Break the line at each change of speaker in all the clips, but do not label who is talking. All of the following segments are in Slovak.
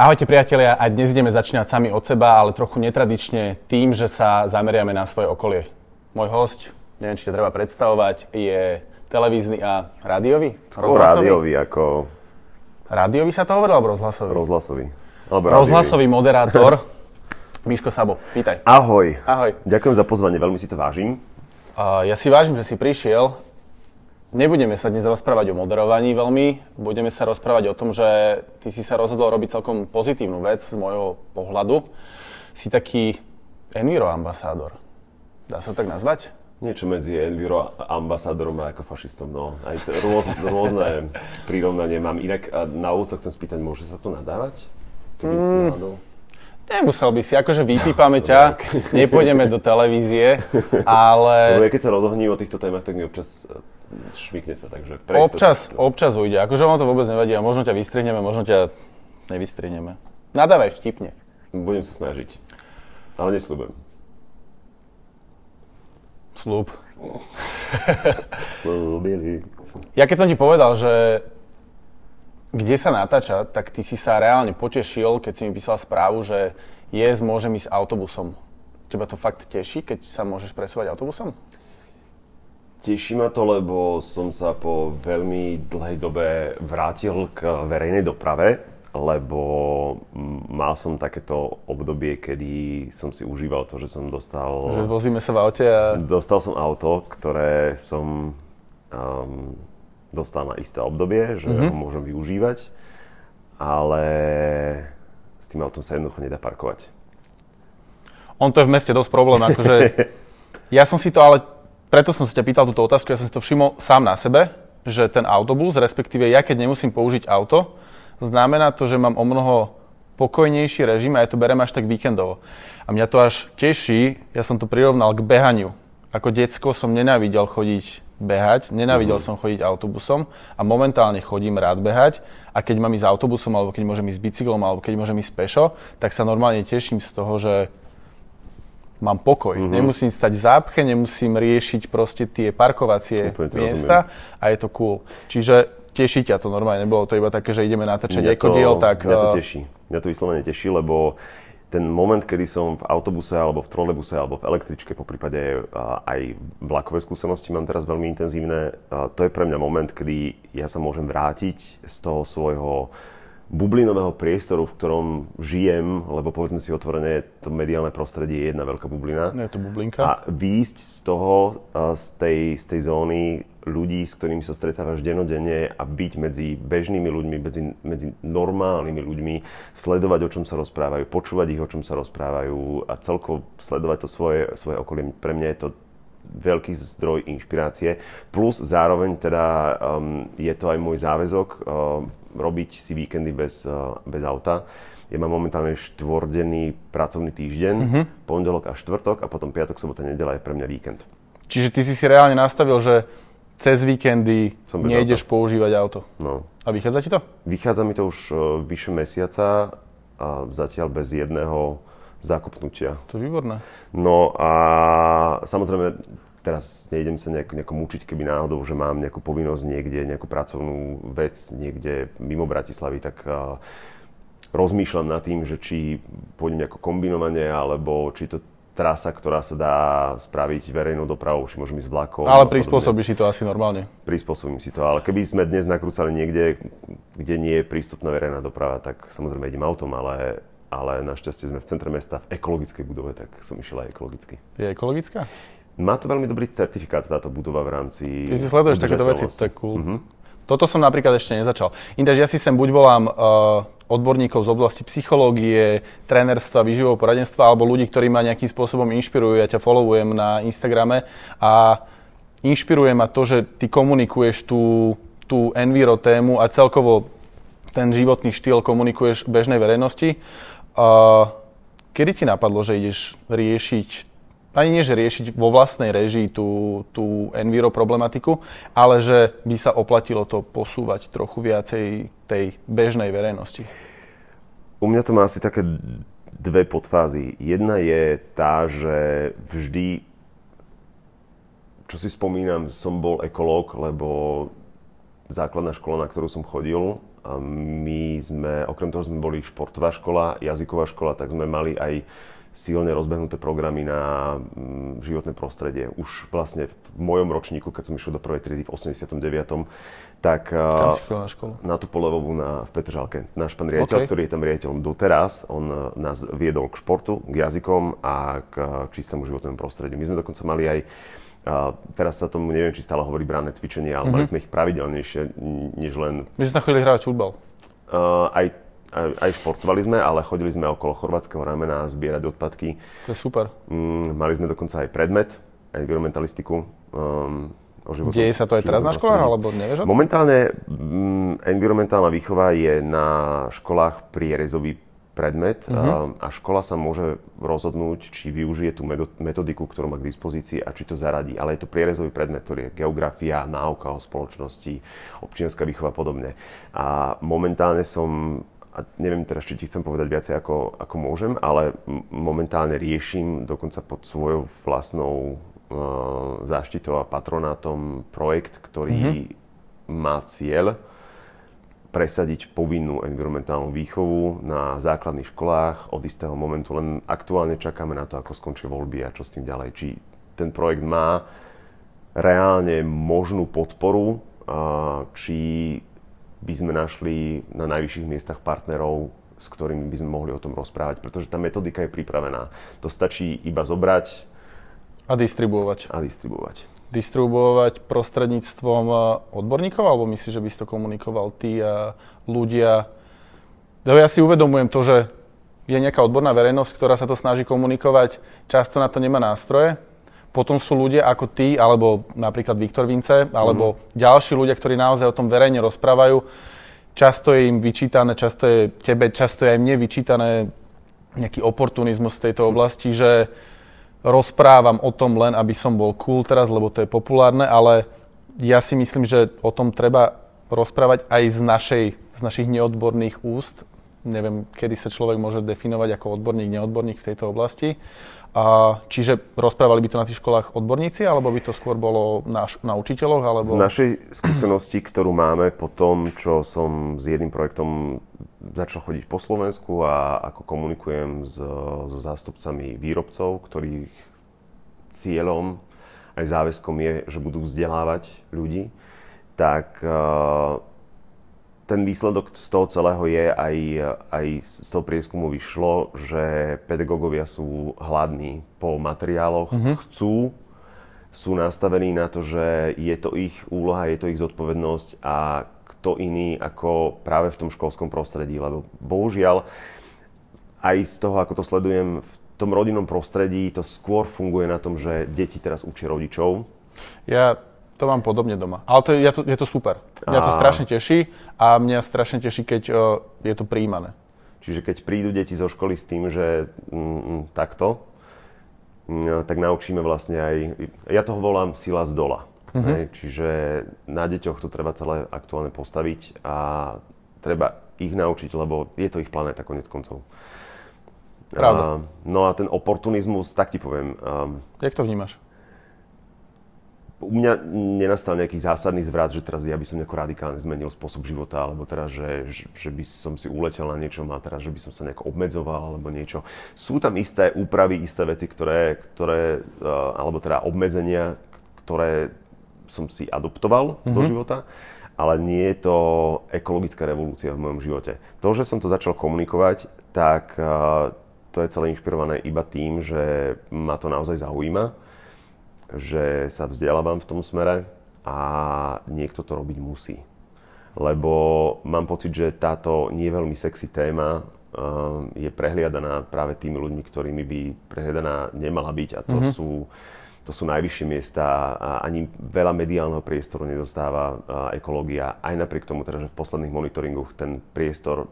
Ahojte priatelia, a dnes ideme začínať sami od seba, ale trochu netradične tým, že sa zameriame na svoje okolie. Môj host, neviem, či ťa treba predstavovať, je televízny a rádiový?
Skôr rádiový ako...
Rádiový sa to hovorilo, alebo rozhlasový?
Rozhlasový.
Alebo rozhlasový moderátor. Miško Sabo, vítaj.
Ahoj.
Ahoj.
Ďakujem za pozvanie, veľmi si to vážim.
Uh, ja si vážim, že si prišiel. Nebudeme sa dnes rozprávať o moderovaní veľmi, budeme sa rozprávať o tom, že ty si sa rozhodol robiť celkom pozitívnu vec z môjho pohľadu. Si taký enviro ambasádor. Dá sa tak nazvať?
Niečo medzi enviro ambasádorom a ako fašistom, no. Aj t- rôz, rôzne prirovnanie mám. Inak na úvod chcem spýtať, môže sa to nadávať? Keby mm.
Nemusel by si, akože vypípame ťa, nepôjdeme do televízie, ale...
Lebo ja keď sa rozohní o týchto témach, tak mi občas šmikne sa, takže
Občas, to. občas ujde. Akože ono to vôbec nevadí a možno ťa vystrihneme, možno ťa nevystrihneme. Nadávaj vtipne.
Budem sa snažiť. Ale nesľubujem.
Slúb.
Slúbili.
Ja keď som ti povedal, že kde sa natáča, tak ty si sa reálne potešil, keď si mi písal správu, že yes, môžem ísť autobusom. Teba to fakt teší, keď sa môžeš presúvať autobusom?
Teší ma to, lebo som sa po veľmi dlhej dobe vrátil k verejnej doprave, lebo mal som takéto obdobie, kedy som si užíval to, že som dostal...
Že vozíme sa v aute a...
Dostal som auto, ktoré som um, dostal na isté obdobie, že mm-hmm. ho môžem využívať, ale s tým autom sa jednoducho nedá parkovať.
On to je v meste dosť problém, akože... ja som si to ale preto som sa ťa pýtal túto otázku, ja som si to všimol sám na sebe, že ten autobus, respektíve ja keď nemusím použiť auto, znamená to, že mám o mnoho pokojnejší režim a ja to berem až tak víkendovo. A mňa to až teší, ja som to prirovnal k behaniu. Ako decko som nenávidel chodiť behať, nenávidel mm-hmm. som chodiť autobusom a momentálne chodím rád behať a keď mám ísť autobusom, alebo keď môžem ísť bicyklom, alebo keď môžem ísť pešo, tak sa normálne teším z toho, že mám pokoj. Mm-hmm. Nemusím stať v zápche, nemusím riešiť proste tie parkovacie Úplne miesta rozumiem. a je to cool. Čiže teší ťa to normálne, nebolo to iba také, že ideme natáčať ekodiel, tak...
Mňa to eh, teší. Mňa to vyslovene teší, lebo ten moment, kedy som v autobuse alebo v trolebuse alebo v električke, po prípade eh, aj vlakové skúsenosti mám teraz veľmi intenzívne, to je pre mňa moment, kedy ja sa môžem vrátiť z toho svojho bublinového priestoru, v ktorom žijem, lebo povedzme si otvorene, to mediálne prostredie je jedna veľká bublina.
Je to bublinka.
A výjsť z toho, z tej, z tej zóny ľudí, s ktorými sa stretávaš denodenne a byť medzi bežnými ľuďmi, medzi, medzi normálnymi ľuďmi, sledovať, o čom sa rozprávajú, počúvať ich, o čom sa rozprávajú a celkovo sledovať to svoje, svoje okolie. Pre mňa je to veľký zdroj inšpirácie. Plus zároveň teda um, je to aj môj záväzok um, robiť si víkendy bez, eh, bez auta. Ja mám momentálne štvordenný pracovný týždeň, uh-huh. pondelok a štvrtok a potom piatok, sobota, nedela je pre mňa víkend.
Čiže ty si si reálne nastavil, že cez víkendy nejdeš auto. používať auto.
No.
A vychádza ti to?
Vychádza mi to už uh, vyše mesiaca a zatiaľ bez jedného zakopnutia.
To je výborné.
No a samozrejme teraz nejdem sa nejako, nejako mučiť, keby náhodou, že mám nejakú povinnosť niekde, nejakú pracovnú vec niekde mimo Bratislavy, tak uh, rozmýšľam nad tým, že či pôjdem nejako kombinovanie, alebo či to trasa, ktorá sa dá spraviť verejnou dopravou, či môžem ísť vlakom.
Ale prispôsobíš si to asi normálne.
Prispôsobím si to, ale keby sme dnes nakrúcali niekde, kde nie je prístupná verejná doprava, tak samozrejme idem autom, ale ale našťastie sme v centre mesta v ekologickej budove, tak som išiel aj ekologicky.
Je ekologická?
Má to veľmi dobrý certifikát táto budova v rámci
Ty si sleduješ takéto veci, to je cool. Mm-hmm. Toto som napríklad ešte nezačal. Ináč ja si sem buď volám uh, odborníkov z oblasti psychológie, trénerstva, výživového poradenstva alebo ľudí, ktorí ma nejakým spôsobom inšpirujú. Ja ťa followujem na Instagrame a inšpiruje ma to, že ty komunikuješ tú, tú enviro tému a celkovo ten životný štýl komunikuješ bežnej verejnosti. Uh, kedy ti napadlo, že ideš riešiť ani nie, že riešiť vo vlastnej režii tú, tú enviro problematiku, ale že by sa oplatilo to posúvať trochu viacej tej bežnej verejnosti?
U mňa to má asi také dve podfázy. Jedna je tá, že vždy čo si spomínam, som bol ekológ, lebo základná škola, na ktorú som chodil, my sme, okrem toho sme boli športová škola, jazyková škola, tak sme mali aj silne rozbehnuté programy na mm, životné prostredie. Už vlastne v mojom ročníku, keď som išiel do prvej triedy v 89 tak
si na školu?
Na tú polevovú na, v Petržalke. Náš pán riaditeľ, okay. ktorý je tam riaditeľom doteraz, on e, nás viedol k športu, k jazykom a k čistému životnému prostrediu. My sme dokonca mali aj a teraz sa tomu neviem, či stále hovorí bráne cvičenie, ale mm-hmm. mali sme ich pravidelnejšie, než len...
My sme chodili hrávať futbal.
Uh, aj aj, športovali sme, ale chodili sme okolo chorvátskeho ramena zbierať odpadky.
To je super.
Mm, mali sme dokonca aj predmet, environmentalistiku. Um,
o životom, Deje sa to aj teraz na školách, alebo nevieš
Momentálne mm, environmentálna výchova je na školách prierezový predmet uh-huh. a škola sa môže rozhodnúť, či využije tú metodiku, ktorú má k dispozícii a či to zaradí. Ale je to prierezový predmet, ktorý je geografia, náuka o spoločnosti, občianská výchova a podobne. A momentálne som a neviem teraz, či ti chcem povedať viacej ako, ako môžem, ale momentálne riešim dokonca pod svojou vlastnou uh, záštitou a patronátom projekt, ktorý mm-hmm. má cieľ presadiť povinnú environmentálnu výchovu na základných školách od istého momentu. Len aktuálne čakáme na to, ako skončí voľby a čo s tým ďalej. Či ten projekt má reálne možnú podporu, či by sme našli na najvyšších miestach partnerov, s ktorými by sme mohli o tom rozprávať, pretože tá metodika je pripravená. To stačí iba zobrať
a distribuovať.
A distribuovať.
Distribuovať prostredníctvom eh, odborníkov, alebo myslíš, že by si to komunikoval ty a ľudia? Lebo ja si uvedomujem to, že je nejaká odborná verejnosť, ktorá sa to snaží komunikovať, často na to nemá nástroje, potom sú ľudia ako ty, alebo napríklad Viktor Vince, alebo mm. ďalší ľudia, ktorí naozaj o tom verejne rozprávajú. Často je im vyčítané, často je tebe, často je aj mne vyčítané nejaký oportunizmus v tejto oblasti, že rozprávam o tom len, aby som bol cool teraz, lebo to je populárne, ale ja si myslím, že o tom treba rozprávať aj z, našej, z našich neodborných úst. Neviem, kedy sa človek môže definovať ako odborník, neodborník v tejto oblasti a, čiže rozprávali by to na tých školách odborníci, alebo by to skôr bolo na, na učiteľoch? Alebo...
Z našej skúsenosti, ktorú máme po tom, čo som s jedným projektom začal chodiť po Slovensku a ako komunikujem s, so zástupcami výrobcov, ktorých cieľom aj záväzkom je, že budú vzdelávať ľudí, tak uh, ten výsledok z toho celého je, aj, aj z toho prieskumu vyšlo, že pedagógovia sú hladní po materiáloch, mm-hmm. chcú, sú nastavení na to, že je to ich úloha, je to ich zodpovednosť a kto iný ako práve v tom školskom prostredí, lebo bohužiaľ aj z toho, ako to sledujem v tom rodinnom prostredí, to skôr funguje na tom, že deti teraz učia rodičov.
Ja to mám podobne doma. Ale to je, je, to, je to super. Mňa to strašne teší a mňa strašne teší, keď uh, je to príjmané.
Čiže keď prídu deti zo školy s tým, že mm, mm takto, mm, tak naučíme vlastne aj, ja toho volám sila z dola. Mm-hmm. Čiže na deťoch to treba celé aktuálne postaviť a treba ich naučiť, lebo je to ich planéta konec koncov.
Pravda.
A, no a ten oportunizmus, tak ti poviem.
Um, Jak to vnímaš?
U mňa nenastal nejaký zásadný zvrat, že teraz ja by som nejako radikálne zmenil spôsob života, alebo teraz, že, že by som si uletel na niečom a teraz, že by som sa nejako obmedzoval, alebo niečo. Sú tam isté úpravy, isté veci, ktoré, ktoré eh, alebo teda obmedzenia, ktoré som si adoptoval mm-hmm. do mhm. života, ale nie je to ekologická revolúcia v mojom živote. To, že som to začal komunikovať, tak eh, to je celé inšpirované iba tým, že ma to naozaj zaujíma že sa vzdelávam v tom smere a niekto to robiť musí. Lebo mám pocit, že táto nie veľmi sexy téma uh, je prehliadaná práve tými ľuďmi, ktorými by prehliadaná nemala byť a to mm-hmm. sú to sú najvyššie miesta a ani veľa mediálneho priestoru nedostáva ekológia. Aj napriek tomu, teda, že v posledných monitoringoch ten priestor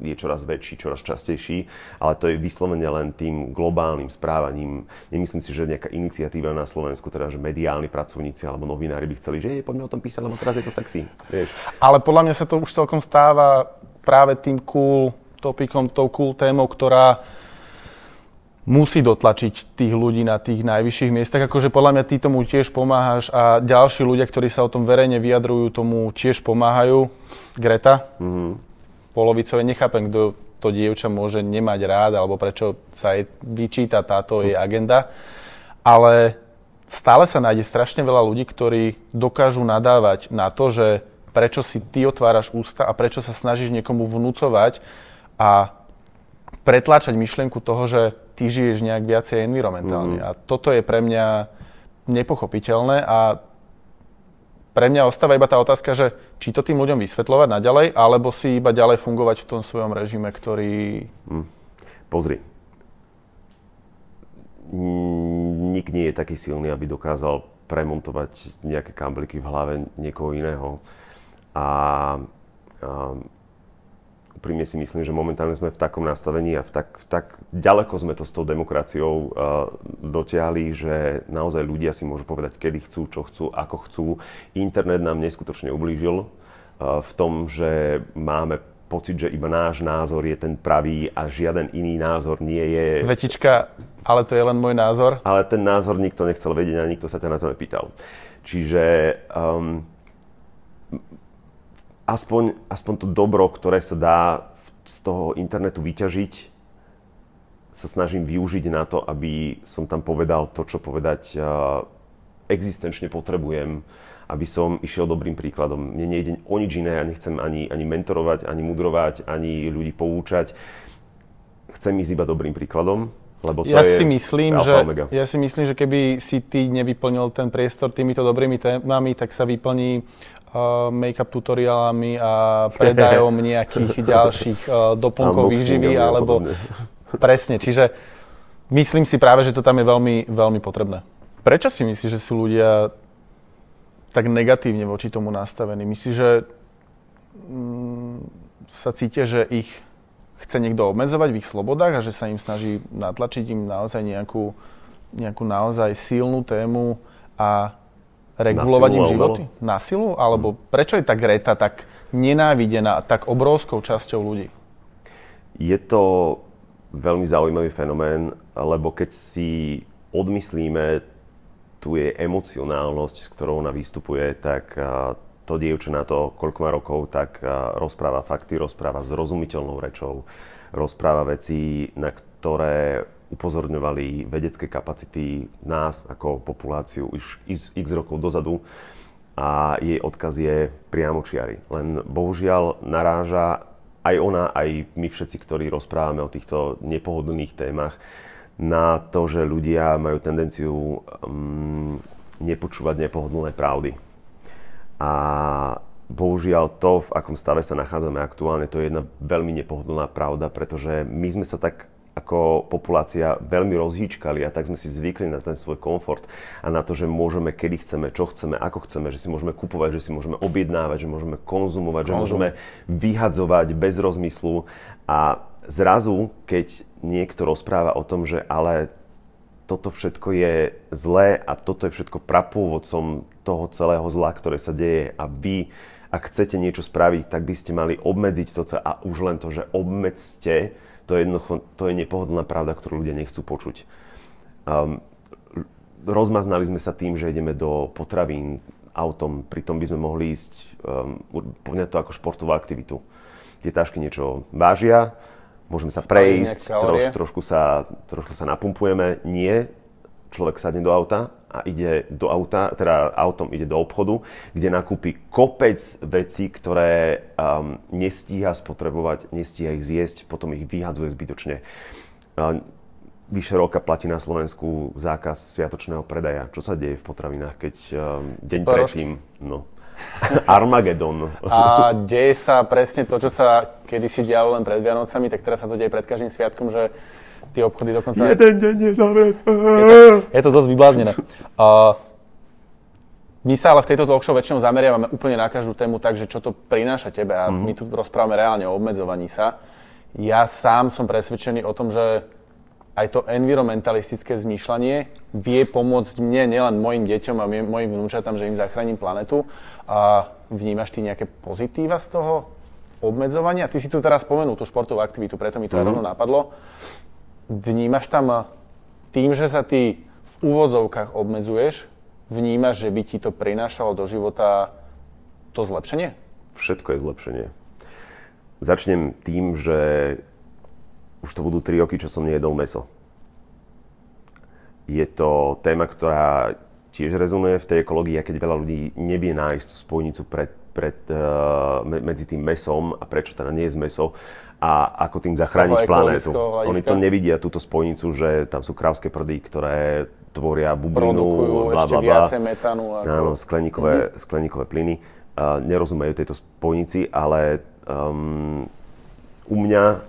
je čoraz väčší, čoraz častejší, ale to je vyslovene len tým globálnym správaním. Nemyslím si, že nejaká iniciatíva na Slovensku, teda že mediálni pracovníci alebo novinári by chceli, že je, poďme o tom písať, lebo teraz je to sexy. Vieš.
Ale podľa mňa sa to už celkom stáva práve tým cool topikom, tou cool témou, ktorá musí dotlačiť tých ľudí na tých najvyšších miestach. Akože podľa mňa ty tomu tiež pomáhaš a ďalší ľudia, ktorí sa o tom verejne vyjadrujú, tomu tiež pomáhajú. Greta, mm-hmm. Polovicové, nechápem, kto to dievča môže nemať rád, alebo prečo sa jej vyčíta táto jej agenda. Ale stále sa nájde strašne veľa ľudí, ktorí dokážu nadávať na to, že prečo si ty otváraš ústa a prečo sa snažíš niekomu vnúcovať a pretláčať myšlienku toho, že ty žiješ nejak viacej environmentálne. Mm. A toto je pre mňa nepochopiteľné a pre mňa ostáva iba tá otázka, že či to tým ľuďom vysvetľovať naďalej, alebo si iba ďalej fungovať v tom svojom režime, ktorý... Mm.
Pozri. Nik nie je taký silný, aby dokázal premontovať nejaké kambliky v hlave niekoho iného. A, a úprimne si myslím, že momentálne sme v takom nastavení a v tak, v tak ďaleko sme to s tou demokraciou uh, dotiahli, že naozaj ľudia si môžu povedať, kedy chcú, čo chcú, ako chcú. Internet nám neskutočne ublížil uh, v tom, že máme pocit, že iba náš názor je ten pravý a žiaden iný názor nie je...
Vetička, ale to je len môj názor.
Ale ten názor nikto nechcel vedieť a nikto sa ťa na to nepýtal. Čiže um, aspoň, aspoň to dobro, ktoré sa dá z toho internetu vyťažiť, sa snažím využiť na to, aby som tam povedal to, čo povedať existenčne potrebujem, aby som išiel dobrým príkladom. Mne nejde o nič iné, ja nechcem ani, ani mentorovať, ani mudrovať, ani ľudí poučať. Chcem ísť iba dobrým príkladom, lebo to
ja
je
si myslím, že, Ja si myslím, že keby si ty nevyplnil ten priestor týmito dobrými témami, tak sa vyplní make-up tutoriálami a predajom nejakých ďalších uh, doplnkov výživy, alebo presne, čiže myslím si práve, že to tam je veľmi, veľmi potrebné. Prečo si myslíš, že sú ľudia tak negatívne voči tomu nastavení? Myslíš, že mm, sa cítia, že ich chce niekto obmedzovať v ich slobodách a že sa im snaží natlačiť im naozaj nejakú, nejakú naozaj silnú tému a regulovať im životy? Na silu? Alebo prečo je tá Greta tak nenávidená tak obrovskou časťou ľudí?
Je to veľmi zaujímavý fenomén, lebo keď si odmyslíme tú jej emocionálnosť, s ktorou ona vystupuje, tak to dievča na to, koľko má rokov, tak rozpráva fakty, rozpráva zrozumiteľnou rečou, rozpráva veci, na ktoré upozorňovali vedecké kapacity nás ako populáciu už x rokov dozadu a jej odkaz je priamo čiary. Len bohužiaľ naráža aj ona, aj my všetci, ktorí rozprávame o týchto nepohodlných témach, na to, že ľudia majú tendenciu um, nepočúvať nepohodlné pravdy. A bohužiaľ to, v akom stave sa nachádzame aktuálne, to je jedna veľmi nepohodlná pravda, pretože my sme sa tak ako populácia veľmi rozhýčkali a tak sme si zvykli na ten svoj komfort a na to, že môžeme kedy chceme, čo chceme, ako chceme, že si môžeme kupovať, že si môžeme objednávať, že môžeme konzumovať, Konzum. že môžeme vyhadzovať bez rozmyslu a zrazu, keď niekto rozpráva o tom, že ale toto všetko je zlé a toto je všetko prapôvodcom toho celého zla, ktoré sa deje a vy, ak chcete niečo spraviť, tak by ste mali obmedziť to a už len to, že obmedzte to je jednoducho, to je nepohodlná pravda, ktorú ľudia nechcú počuť. Um, rozmaznali sme sa tým, že ideme do potravín autom, pritom by sme mohli ísť, um, poňať to ako športovú aktivitu. Tie tašky niečo vážia, môžeme sa prejsť, troš, trošku, sa, trošku sa napumpujeme. Nie, človek sadne do auta a ide do auta, teda autom ide do obchodu, kde nakúpi kopec vecí, ktoré um, nestíha spotrebovať, nestíha ich zjesť, potom ich vyhadzuje zbytočne. Uh, vyše roka platí na Slovensku zákaz sviatočného predaja. Čo sa deje v potravinách, keď um, deň predtým... No, Armagedon.
A deje sa presne to, čo sa kedysi dialo len pred Vianocami, tak teraz sa to deje pred každým sviatkom, že tie obchody dokonca...
Jeden deň je
Je to dosť vybláznené. Uh, my sa ale v tejto talk show väčšinou zameriavame úplne na každú tému tak, že čo to prináša tebe a mm-hmm. my tu rozprávame reálne o obmedzovaní sa. Ja sám som presvedčený o tom, že aj to environmentalistické zmýšľanie vie pomôcť mne, nielen mojim deťom a mojim vnúčatám, že im zachránim planetu. A vnímaš ty nejaké pozitíva z toho obmedzovania? Ty si tu teraz spomenul tú športovú aktivitu, preto mi to mm-hmm. aj mhm. rovno napadlo vnímaš tam tým, že sa ty v úvodzovkách obmedzuješ, vnímaš, že by ti to prinášalo do života to zlepšenie?
Všetko je zlepšenie. Začnem tým, že už to budú 3 roky, čo som nejedol meso. Je to téma, ktorá tiež rezonuje v tej ekológii, keď veľa ľudí nevie nájsť tú spojnicu pred, pred, uh, medzi tým mesom a prečo teda nie je meso a ako tým zachrániť planétu. Oni to nevidia, túto spojnicu, že tam sú krávské prdy, ktoré tvoria bublinu,
bla, bla, bla. metánu.
Ako... Áno, skleníkové, mm-hmm. skleníkové plyny. Uh, nerozumejú tejto spojnici, ale um, u mňa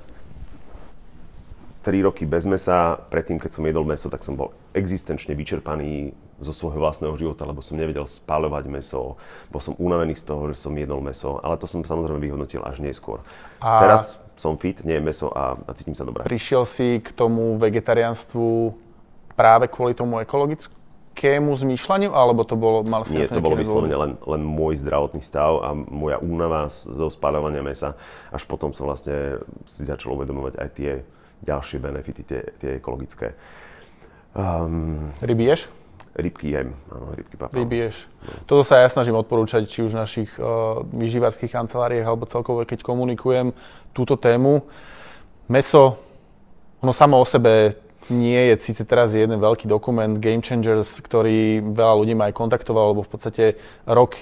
3 roky bez mesa, predtým, keď som jedol meso, tak som bol existenčne vyčerpaný zo svojho vlastného života, lebo som nevedel spáľovať meso, bol som unavený z toho, že som jedol meso, ale to som samozrejme vyhodnotil až neskôr. A Teraz som fit, nie meso a, a cítim sa dobre.
Prišiel si k tomu vegetariánstvu práve kvôli tomu ekologickému zmýšľaniu, alebo to bolo, mal
si Nie, to, bolo vyslovene len, len môj zdravotný stav a moja únava zo spáľovania mesa. Až potom som vlastne si začal uvedomovať aj tie ďalšie benefity, tie, tie ekologické.
Um, ryby ješ?
Rybky jem, áno, rybky papám.
Ryby ješ. No. Toto sa ja snažím odporúčať, či už v našich uh, vyživárských kanceláriách, alebo celkovo, keď komunikujem túto tému. Meso, ono samo o sebe nie je, síce teraz je jeden veľký dokument Game Changers, ktorý veľa ľudí ma aj kontaktoval, lebo v podstate rok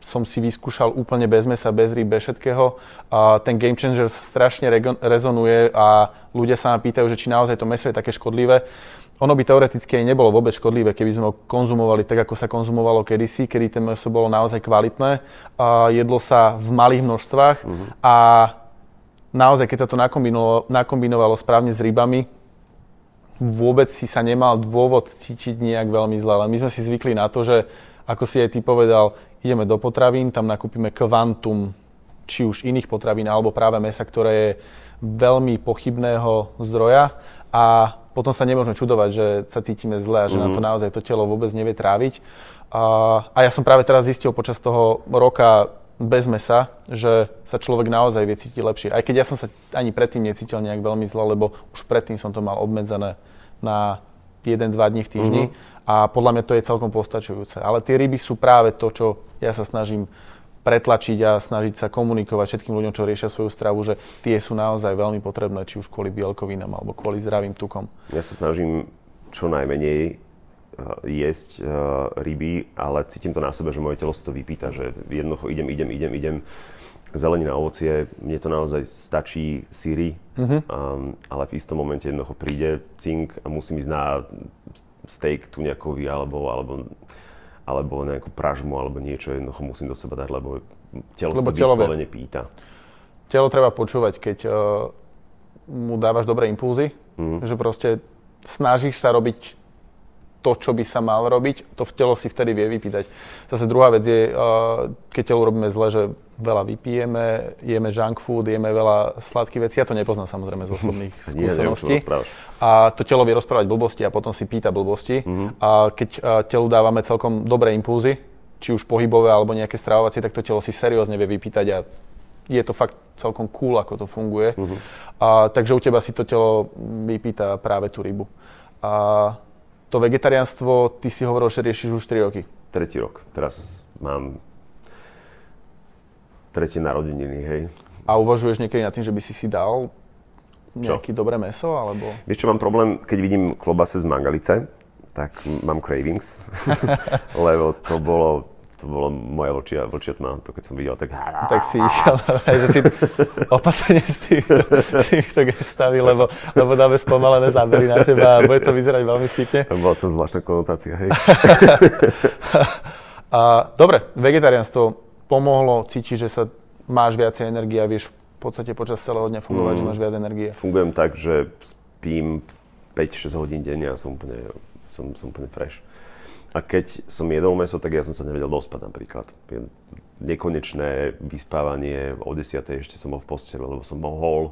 som si vyskúšal úplne bez mesa, bez rýb, bez všetkého. A ten Game Changer strašne rezonuje a ľudia sa ma pýtajú, že či naozaj to meso je také škodlivé. Ono by teoreticky aj nebolo vôbec škodlivé, keby sme ho konzumovali tak, ako sa konzumovalo kedysi, kedy ten meso bolo naozaj kvalitné. A jedlo sa v malých množstvách uh-huh. a naozaj, keď sa to nakombinovalo, nakombinovalo správne s rybami, vôbec si sa nemal dôvod cítiť nejak veľmi zle. Ale my sme si zvykli na to, že ako si aj ty povedal, ideme do potravín, tam nakúpime kvantum či už iných potravín alebo práve mesa, ktoré je veľmi pochybného zdroja a potom sa nemôžeme čudovať, že sa cítime zle a že mm-hmm. na to mhm. naozaj to telo vôbec nevie tráviť. A, a ja som práve teraz zistil počas toho roka bez mesa, že sa človek naozaj vie cítiť lepšie. Aj keď ja som sa ani predtým necítil nejak veľmi zle, lebo už predtým som to mal obmedzené na 1-2 dní v týždni. Mm-hmm a podľa mňa to je celkom postačujúce. Ale tie ryby sú práve to, čo ja sa snažím pretlačiť a snažiť sa komunikovať všetkým ľuďom, čo riešia svoju stravu, že tie sú naozaj veľmi potrebné, či už kvôli bielkovinám alebo kvôli zdravým tukom.
Ja sa snažím čo najmenej eh, jesť uh, ryby, ale cítim to na sebe, že moje telo si to vypýta, že jednoducho idem, idem, idem, idem zelenina, ovocie, mne to naozaj stačí syry, uh-huh. um, ale v istom momente jednoducho príde cink a musím ísť na steak tuňakový alebo, alebo, alebo nejakú pražmu alebo niečo jednoducho musím do seba dať, lebo telo lebo to vyslovene pýta.
Telo treba počúvať, keď uh, mu dávaš dobré impulzy, mm. že proste snažíš sa robiť to, čo by sa mal robiť, to v telo si vtedy vie vypýtať. Zase druhá vec je, keď telo robíme zle, že veľa vypijeme, jeme junk food, jeme veľa sladkých vecí. Ja to nepoznám samozrejme z osobných skúseností. a to telo vie rozprávať blbosti a potom si pýta blbosti. Mm-hmm. A keď telu dávame celkom dobré impulzy, či už pohybové alebo nejaké stravovacie, tak to telo si seriózne vie vypýtať a je to fakt celkom cool, ako to funguje. Mm-hmm. A, takže u teba si to telo vypýta práve tú rybu. A to vegetariánstvo, ty si hovoril, že riešiš už 3 roky.
Tretí rok. Teraz mám tretie narodeniny, hej.
A uvažuješ niekedy nad tým, že by si si dal nejaké dobré meso, alebo...
Vieš čo, mám problém, keď vidím klobase z mangalice, tak mám cravings, lebo to bolo to bolo moja vlčia, vlčia tma, to keď som videl, tak...
Tak si išiel, že si opatrne z týchto gestaví, lebo, lebo dáme spomalené zábery na teba a bude to vyzerať veľmi vtipne.
Bola to zvláštna konotácia, hej.
a, dobre, vegetariánstvo pomohlo, cítiš, že sa máš viacej energie a vieš v podstate počas celého dňa fungovať, mm, že máš viac energie.
Fungujem tak, že spím 5-6 hodín denne a som úplne, som, som úplne fresh. A keď som jedol meso, tak ja som sa nevedel dospať napríklad. Nekonečné vyspávanie, o 10. ešte som bol v posteli, lebo som bol hol.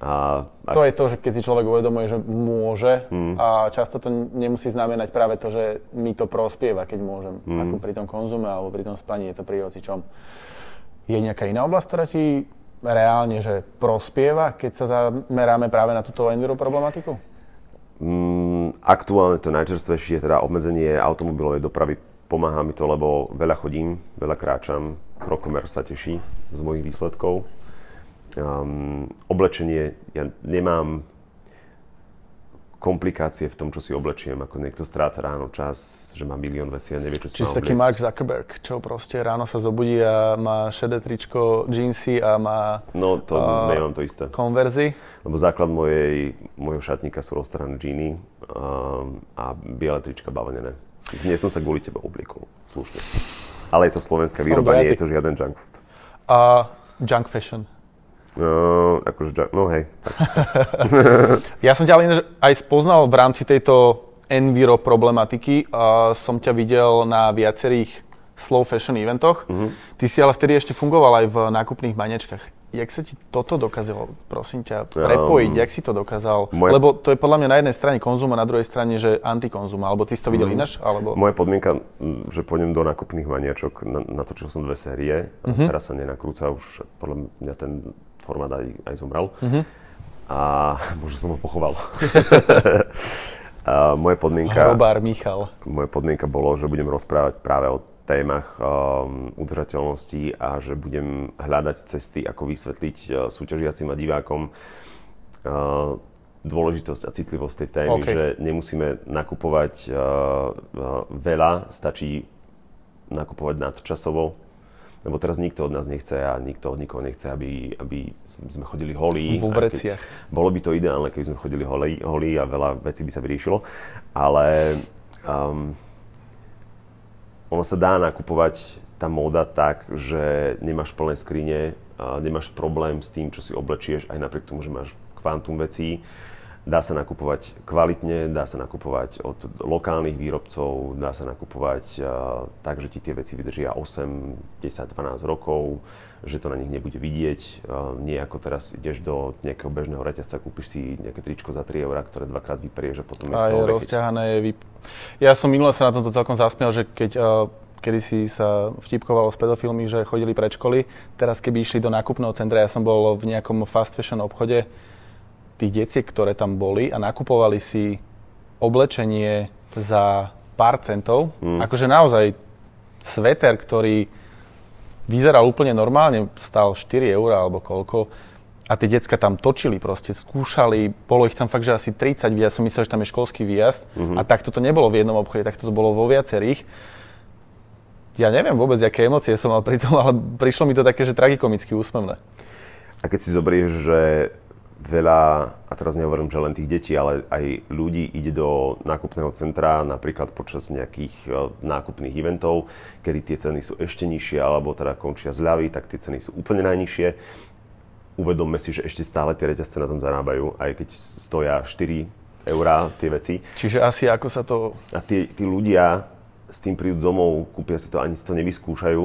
A, a... To je to, že keď si človek uvedomuje, že môže mm. a často to nemusí znamenať práve to, že mi to prospieva, keď môžem. Mm. Ako pri tom konzume alebo pri tom spaní, je to pri čom. Je nejaká iná oblasť, ktorá ti reálne, že prospieva, keď sa zameráme práve na túto enviro problematiku?
Mm, aktuálne to najčerstvejšie je teda obmedzenie automobilovej dopravy. Pomáha mi to, lebo veľa chodím, veľa kráčam, krokomer sa teší z mojich výsledkov. Um, oblečenie, ja nemám komplikácie v tom, čo si oblečiem, ako niekto stráca ráno čas, že má milión vecí a nevie, čo si
Čiže taký Mark Zuckerberg, čo proste ráno sa zobudí a má šedé tričko, jeansy a má...
No, to uh, nemám to isté.
Konverzy?
Lebo základ mojej, mojho šatníka sú roztarané džíny a biele trička bavlnené. Nie som sa kvôli tebe obliekol, slušne. Ale je to slovenská výroba, nie je to žiaden junk food.
A uh, junk fashion.
No, akože, no hej.
ja som ťa ale aj spoznal v rámci tejto enviro problematiky. Uh, som ťa videl na viacerých slow fashion eventoch. Uh-huh. Ty si ale vtedy ešte fungoval aj v nákupných maniečkách. Jak sa ti toto dokázalo, prosím ťa, prepojiť? Um, Jak si to dokázal? Moje... Lebo to je podľa mňa na jednej strane konzum a na druhej strane, že antikonzum. Alebo ty si to videl uh-huh. ináč? Alebo...
Moja podmienka, že pôjdem do nákupných maniačok, na, natočil som dve série. Uh-huh. Teraz sa nenakrúca už, podľa mňa ten formát aj, aj zomrel. Uh-huh. A možno som ho pochoval. a moje podmienka...
Hrobár Michal.
Moje podmienka bolo, že budem rozprávať práve o témach um, udržateľnosti a že budem hľadať cesty, ako vysvetliť uh, súťažiacim a divákom uh, dôležitosť a citlivosť tej témy, okay. že nemusíme nakupovať uh, uh, veľa, stačí nakupovať nadčasovo lebo teraz nikto od nás nechce a nikto od nikoho nechce, aby, aby sme chodili holí.
Vo vreciach.
Bolo by to ideálne, keby sme chodili holí, holí a veľa vecí by sa vyriešilo, ale um, ono sa dá nakupovať tá móda tak, že nemáš plné skrine, nemáš problém s tým, čo si oblečieš, aj napriek tomu, že máš kvantum vecí Dá sa nakupovať kvalitne, dá sa nakupovať od lokálnych výrobcov, dá sa nakupovať uh, tak, že ti tie veci vydržia 8, 10, 12 rokov, že to na nich nebude vidieť. Uh, nie ako teraz ideš do nejakého bežného reťazca, kúpiš si nejaké tričko za 3 eurá, ktoré dvakrát vyperieš a potom
je z toho je rozťahané. Je vyp... Ja som minule sa na tomto celkom zasmiel, že keď uh, kedy si sa vtipkovalo s pedofilmi, že chodili pred školy. Teraz keby išli do nákupného centra, ja som bol v nejakom fast fashion obchode, tých detiek, ktoré tam boli a nakupovali si oblečenie za pár centov. Mm. Akože naozaj sveter, ktorý vyzeral úplne normálne, stal 4 eur alebo koľko. A tie decka tam točili proste, skúšali, bolo ich tam fakt, že asi 30, ja som myslel, že tam je školský výjazd. Mm-hmm. A takto to nebolo v jednom obchode, takto to bolo vo viacerých. Ja neviem vôbec, aké emócie som mal pri tom, ale prišlo mi to také, že tragikomicky úsmevné.
A keď si zoberieš, že veľa, a teraz nehovorím, že len tých detí, ale aj ľudí ide do nákupného centra napríklad počas nejakých e, nákupných eventov, kedy tie ceny sú ešte nižšie, alebo teda končia zľavy, tak tie ceny sú úplne najnižšie. Uvedomme si, že ešte stále tie reťazce na tom zarábajú, aj keď stoja 4 eurá tie veci.
Čiže asi ako sa to...
A tí, tí ľudia s tým prídu domov, kúpia si to, ani si to nevyskúšajú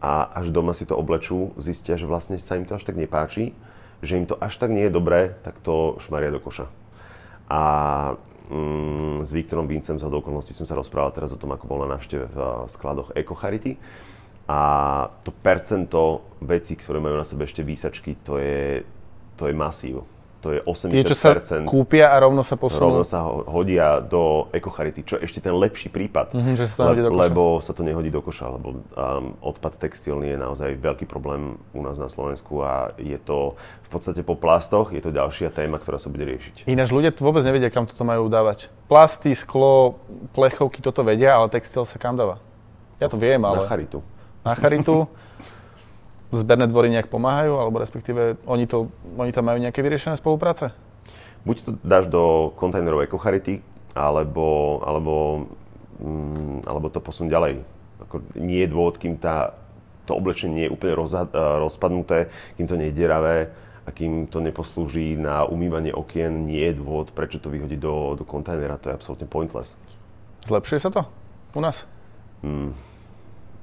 a až doma si to oblečú, zistia, že vlastne sa im to až tak nepáči že im to až tak nie je dobré, tak to šmaria do koša. A mm, s Viktorom Vincem za do okolností som sa rozprával teraz o tom, ako bol na návšteve v skladoch Eco Charity. A to percento vecí, ktoré majú na sebe ešte výsačky, to je, to je masív to je 80%. Tie, čo
sa kúpia a rovno sa posunú.
Rovno sa hodia do ekocharity, čo je ešte ten lepší prípad.
Mm-hmm, že sa to le- do
koša. Lebo sa to nehodí do koša, lebo um, odpad textilný je naozaj veľký problém u nás na Slovensku a je to v podstate po plastoch, je to ďalšia téma, ktorá sa bude riešiť.
Ináč ľudia vôbec nevedia, kam toto majú dávať. Plasty, sklo, plechovky, toto vedia, ale textil sa kam dáva? Ja to viem, ale...
Na charitu.
Na charitu. zberné dvory nejak pomáhajú, alebo respektíve oni, to, oni tam majú nejaké vyriešené spolupráce?
Buď to dáš do kontajnerov Ecocharity, alebo, alebo, mm, alebo to posun ďalej. Ako nie je dôvod, kým tá, to oblečenie nie je úplne rozhad, eh, rozpadnuté, kým to nie je deravé a kým to neposlúži na umývanie okien, nie je dôvod, prečo to vyhodiť do, do kontajnera. To je absolútne pointless.
Zlepšuje sa to u nás?
Mm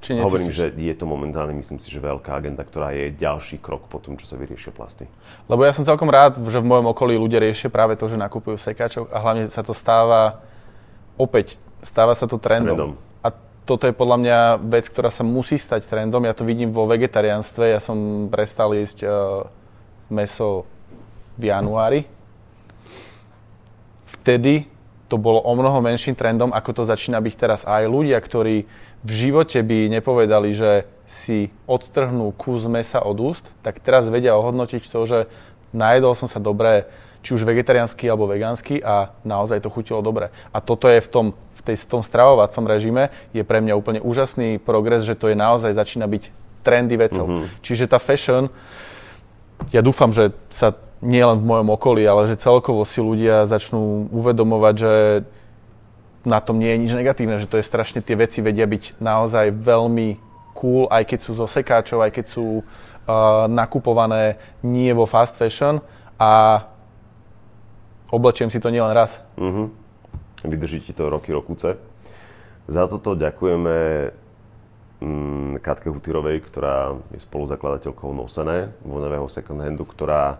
či Hovorím, že je to momentálne, myslím si, že veľká agenda, ktorá je ďalší krok po tom, čo sa vyriešia plasty.
Lebo ja som celkom rád, že v mojom okolí ľudia riešia práve to, že nakupujú sekáčok a hlavne sa to stáva, opäť, stáva sa to trendom. trendom. A toto je podľa mňa vec, ktorá sa musí stať trendom. Ja to vidím vo vegetariánstve. Ja som prestal jesť uh, meso v januári. Vtedy to bolo o mnoho menším trendom, ako to začína byť teraz. aj ľudia, ktorí v živote by nepovedali, že si odstrhnú kus mesa od úst, tak teraz vedia ohodnotiť to, že najedol som sa dobre, či už vegetariánsky alebo vegánsky a naozaj to chutilo dobre. A toto je v tom, v tej, tom stravovacom režime je pre mňa úplne úžasný progres, že to je naozaj začína byť trendy vecou. Mm-hmm. Čiže tá fashion, ja dúfam, že sa nie len v mojom okolí, ale že celkovo si ľudia začnú uvedomovať, že na tom nie je nič negatívne, že to je strašne, tie veci vedia byť naozaj veľmi cool, aj keď sú zo sekáčov, aj keď sú uh, nakupované nie vo fast fashion a oblečiem si to nielen raz. Mm-hmm.
Vydrží ti to roky, rokuce. Za toto ďakujeme mm, Katke Hutyrovej, ktorá je spoluzakladateľkou Nosené, voňavého second handu, ktorá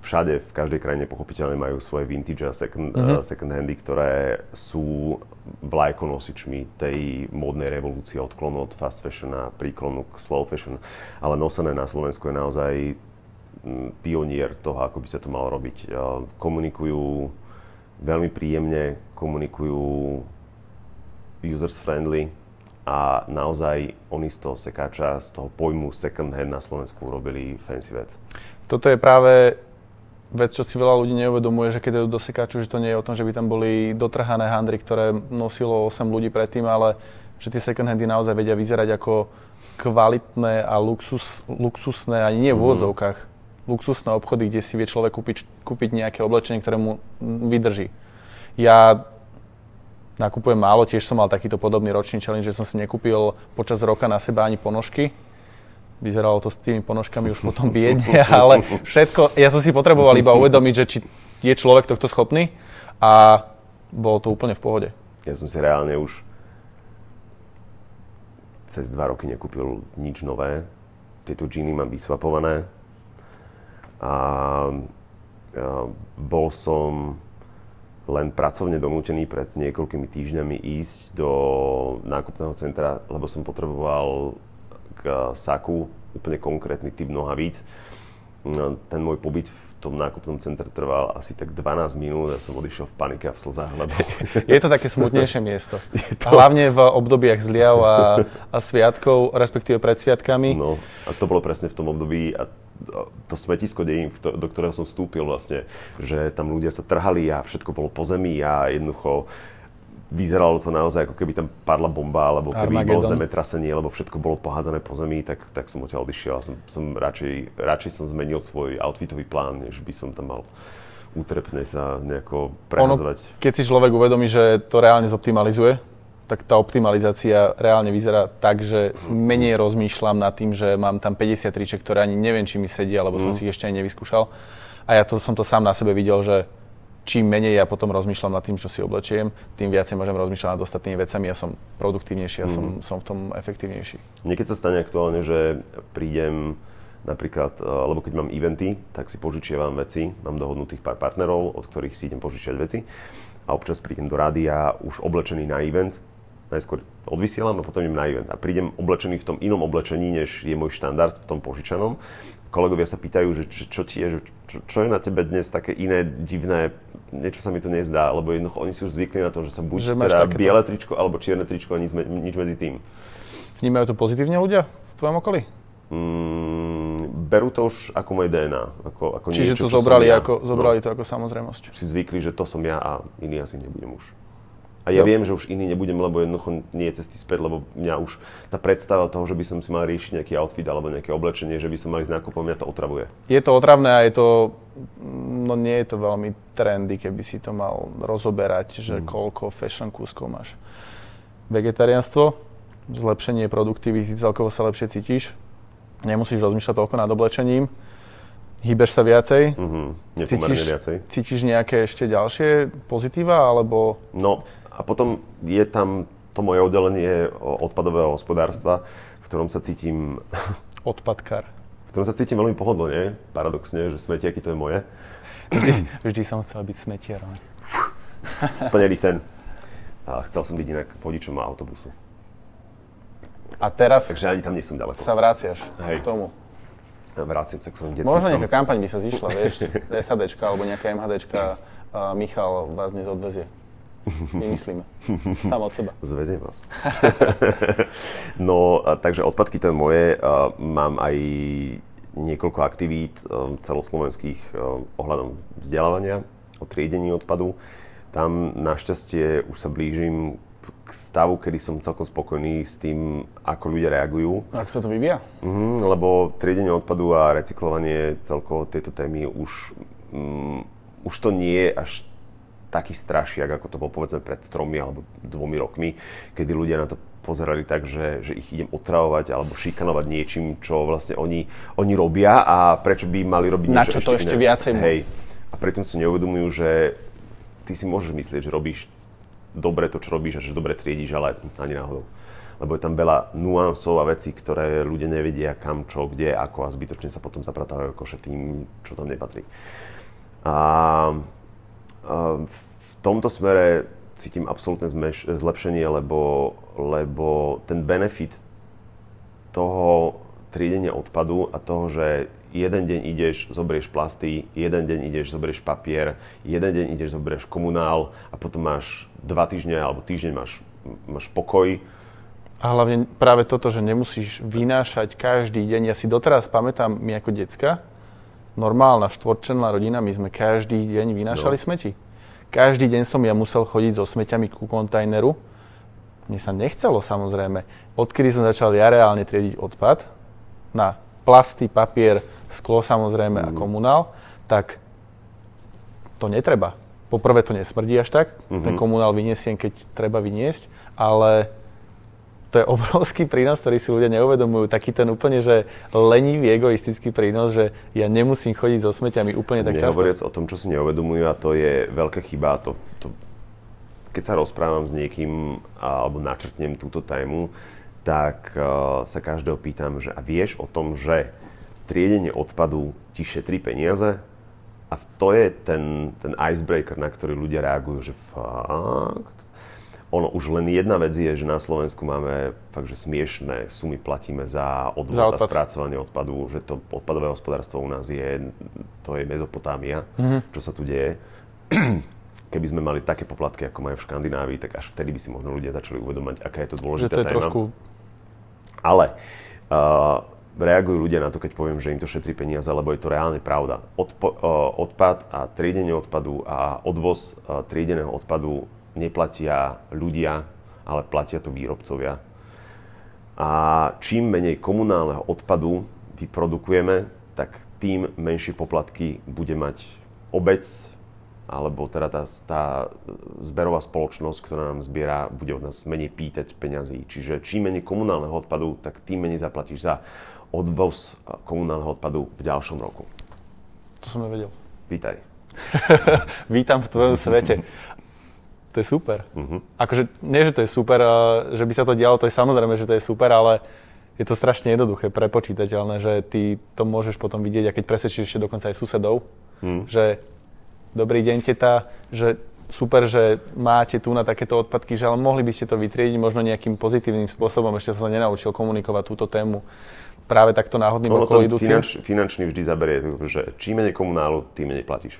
všade, v každej krajine pochopiteľne majú svoje vintage a second, mm-hmm. uh, second handy, ktoré sú vlajkonosičmi tej módnej revolúcie, odklonu od fast fashion a príklonu k slow fashion. Ale nosené na Slovensku je naozaj mm, pionier toho, ako by sa to malo robiť. Uh, komunikujú veľmi príjemne, komunikujú users friendly a naozaj oni z toho sekáča, z toho pojmu second hand na Slovensku urobili fancy vec.
Toto je práve vec, čo si veľa ľudí neuvedomuje, že keď idú do sekáču, že to nie je o tom, že by tam boli dotrhané handry, ktoré nosilo 8 ľudí predtým, ale že tie second handy naozaj vedia vyzerať ako kvalitné a luxus, luxusné, ani nie v mhm. úvodzovkách, mm. luxusné obchody, kde si vie človek kúpiť, kúpiť nejaké oblečenie, ktoré mu vydrží. Ja nakupujem málo, tiež som mal takýto podobný ročný challenge, že som si nekúpil počas roka na seba ani ponožky, Vyzeralo to s tými ponožkami už potom biedne, ale všetko, ja som si potreboval iba uvedomiť, že či je človek tohto schopný a bolo to úplne v pohode.
Ja som si reálne už cez dva roky nekúpil nič nové. Tieto džíny mám vysvapované. A, a bol som len pracovne donútený pred niekoľkými týždňami ísť do nákupného centra, lebo som potreboval saku, úplne konkrétny typ nohavíc. No, ten môj pobyt v tom nákupnom centre trval asi tak 12 minút a som odišiel v panike a v slzách, lebo...
Je to také smutnejšie miesto. To... Hlavne v obdobiach zliav a, a sviatkov, respektíve pred sviatkami.
No a to bolo presne v tom období a to smetisko dejín, do ktorého som vstúpil vlastne, že tam ľudia sa trhali a všetko bolo po zemi a jednoducho vyzeralo to naozaj, ako keby tam padla bomba, alebo keby Armageddon. bolo zemetrasenie, lebo všetko bolo pohádzané po zemi, tak, tak som odtiaľ odišiel. Som, som radšej, radšej som zmenil svoj outfitový plán, než by som tam mal utrepne sa nejako prehazovať.
Ono, keď si človek uvedomí, že to reálne zoptimalizuje, tak tá optimalizácia reálne vyzerá tak, že menej rozmýšľam nad tým, že mám tam 50 triček, ktoré ani neviem, či mi sedia, lebo mm. som si ich ešte ani nevyskúšal. A ja to, som to sám na sebe videl, že čím menej ja potom rozmýšľam nad tým, čo si oblečiem, tým viacej môžem rozmýšľať nad ostatnými vecami a som produktívnejší a som, mm. som v tom efektívnejší.
Niekedy sa stane aktuálne, že prídem napríklad, eh, lebo keď mám eventy, tak si požičiavam veci, mám dohodnutých pár partnerov, od ktorých si idem požičiať veci a občas prídem do rádia už oblečený na event, najskôr odvysielam a potom idem na event a prídem oblečený v tom inom oblečení, než je môj štandard v tom požičanom kolegovia sa pýtajú, že čo, čo ti je, čo, čo je na tebe dnes také iné, divné, niečo sa mi to nezdá, lebo jednoducho oni sú už zvykli na to, že sa buď že teda biele tričko alebo čierne tričko a nič, nič medzi tým.
Vnímajú to pozitívne ľudia v tvojom okolí?
Mm, berú to už ako moje DNA. Ako, ako
Čiže
niečo,
to zobrali, ja. ako, zobrali no, to ako samozrejmosť.
Si zvykli, že to som ja a iný asi nebudem už. A ja no. viem, že už iný nebudem, lebo jednoducho nie je cesty späť, lebo mňa už tá predstava toho, že by som si mal riešiť nejaký outfit alebo nejaké oblečenie, že by som mal ísť nákupom, mňa to otravuje.
Je to otravné a je to, no nie je to veľmi trendy, keby si to mal rozoberať, že mm. koľko fashion kúskov máš. Vegetariánstvo, zlepšenie produktivity, celkovo sa lepšie cítiš, nemusíš rozmýšľať toľko nad oblečením, hýbeš sa viacej,
mm-hmm, cítiš, viacej.
cítiš nejaké ešte ďalšie pozitíva, alebo...
No, a potom je tam to moje oddelenie odpadového hospodárstva, v ktorom sa cítim...
Odpadkár.
V ktorom sa cítim veľmi pohodlne, paradoxne, že smetiaky to je moje.
Vždy, vždy som chcel byť smetiarom.
Splnený sen. A chcel som byť inak vodičom autobusu.
A teraz
Takže ani tam nie som ďaleko.
sa vraciaš
Hej.
k tomu.
Vrátim sa k svojim detským
Možno nejaká kampaň by sa zišla, vieš, SADčka alebo nejaká MHDčka Michal vás dnes odvezie. Vymyslíme. Sám od seba.
Zveziem vás. no, takže odpadky to je moje. Mám aj niekoľko aktivít um, celoslovenských um, ohľadom vzdelávania o triedení odpadu. Tam našťastie už sa blížim k stavu, kedy som celkom spokojný s tým, ako ľudia reagujú.
Ako sa to vyvíja?
Mhm, lebo triedenie odpadu a recyklovanie, celkovo tieto témy už, mm, už to nie je až taký strašiak, ako to bol povedzme pred tromi alebo dvomi rokmi, kedy ľudia na to pozerali tak, že, že ich idem otravovať alebo šikanovať niečím, čo vlastne oni, oni robia a prečo by mali robiť
Na
niečo
čo to ešte
iné.
viacej
Hej. A pritom si neuvedomujú, že ty si môžeš myslieť, že robíš dobre to, čo robíš a že dobre triedíš, ale ani náhodou. Lebo je tam veľa nuansov a vecí, ktoré ľudia nevedia kam, čo, kde, ako a zbytočne sa potom zapratávajú koše tým, čo tam nepatrí. A v tomto smere cítim absolútne zlepšenie, lebo, lebo ten benefit toho triedenia odpadu a toho, že jeden deň ideš, zoberieš plasty, jeden deň ideš, zoberieš papier, jeden deň ideš, zoberieš komunál a potom máš dva týždne alebo týždeň máš, máš pokoj.
A hlavne práve toto, že nemusíš vynášať každý deň. Ja si doteraz pamätám, my ako decka, normálna štvorčlenná rodina, my sme každý deň vynášali
No.
smeti. Každý deň som ja musel chodiť so smeťami ku kontajneru. Mne sa nechcelo samozrejme. Odkedy som začal ja reálne triediť odpad na plasty, papier, sklo samozrejme a komunál, tak to netreba. Poprvé to nesmrdí až tak, ten komunál vyniesiem, keď treba vyniesť, ale to je obrovský prínos, ktorý si ľudia neuvedomujú. Taký ten úplne, že lenivý, egoistický prínos, že ja nemusím chodiť so smeťami úplne tak často.
Nehovoriac o tom, čo si neuvedomujú a to je veľká chyba. To, to, keď sa rozprávam s niekým alebo načrtnem túto tému, tak uh, sa každého pýtam, že a vieš o tom, že triedenie odpadu ti šetrí peniaze? A to je ten, ten icebreaker, na ktorý ľudia reagujú, že fakt? Ono už len jedna vec je, že na Slovensku máme fakt, že smiešné sumy platíme za odvoz
Za odpad.
spracovanie odpadu, že to odpadové hospodárstvo u nás je, to je Mezopotámia,
Mhm.
čo sa tu deje. Keby sme mali také poplatky, ako majú v Škandinávii, tak až vtedy by si možno ľudia začali uvedomať, aká je to
Že
dôležitá
to je
téma.
trošku...
Ale uh, reagujú ľudia na to, keď poviem, že im to šetrí peniaze, lebo je to reálne pravda. Odpo- uh, odpad a triedenie odpadu a odvoz uh, triedeného odpadu neplatia ľudia, ale platia to výrobcovia. A čím menej komunálneho odpadu vyprodukujeme, tak tým menšie poplatky bude mať obec, alebo teda tá, tá zberová spoločnosť, ktorá nám zbiera, bude od nás menej pýtať peňazí. Čiže čím menej komunálneho odpadu, tak tým menej zaplatíš za odvoz komunálneho odpadu v ďalšom roku.
To som nevedel.
Vítaj.
Vítam v tvojom svete. To je super. Akože, nie, že to je super, že by sa to dialo, to je samozrejme, že to je super, ale je to strašne jednoduché, prepočítateľné, že ty to môžeš potom vidieť, a keď presvedčíš ešte dokonca aj susedov, že dobrý deň, teta, že super, že máte tu na takéto odpadky, že ale mohli by ste to vytriediť možno nejakým pozitívnym spôsobom. Ešte som sa nenaučil komunikovať túto tému práve takto náhodným
Ono
okolo idúcim
finanč, finančný vždy zaberie, že čím menej komunálu, tým menej platíš.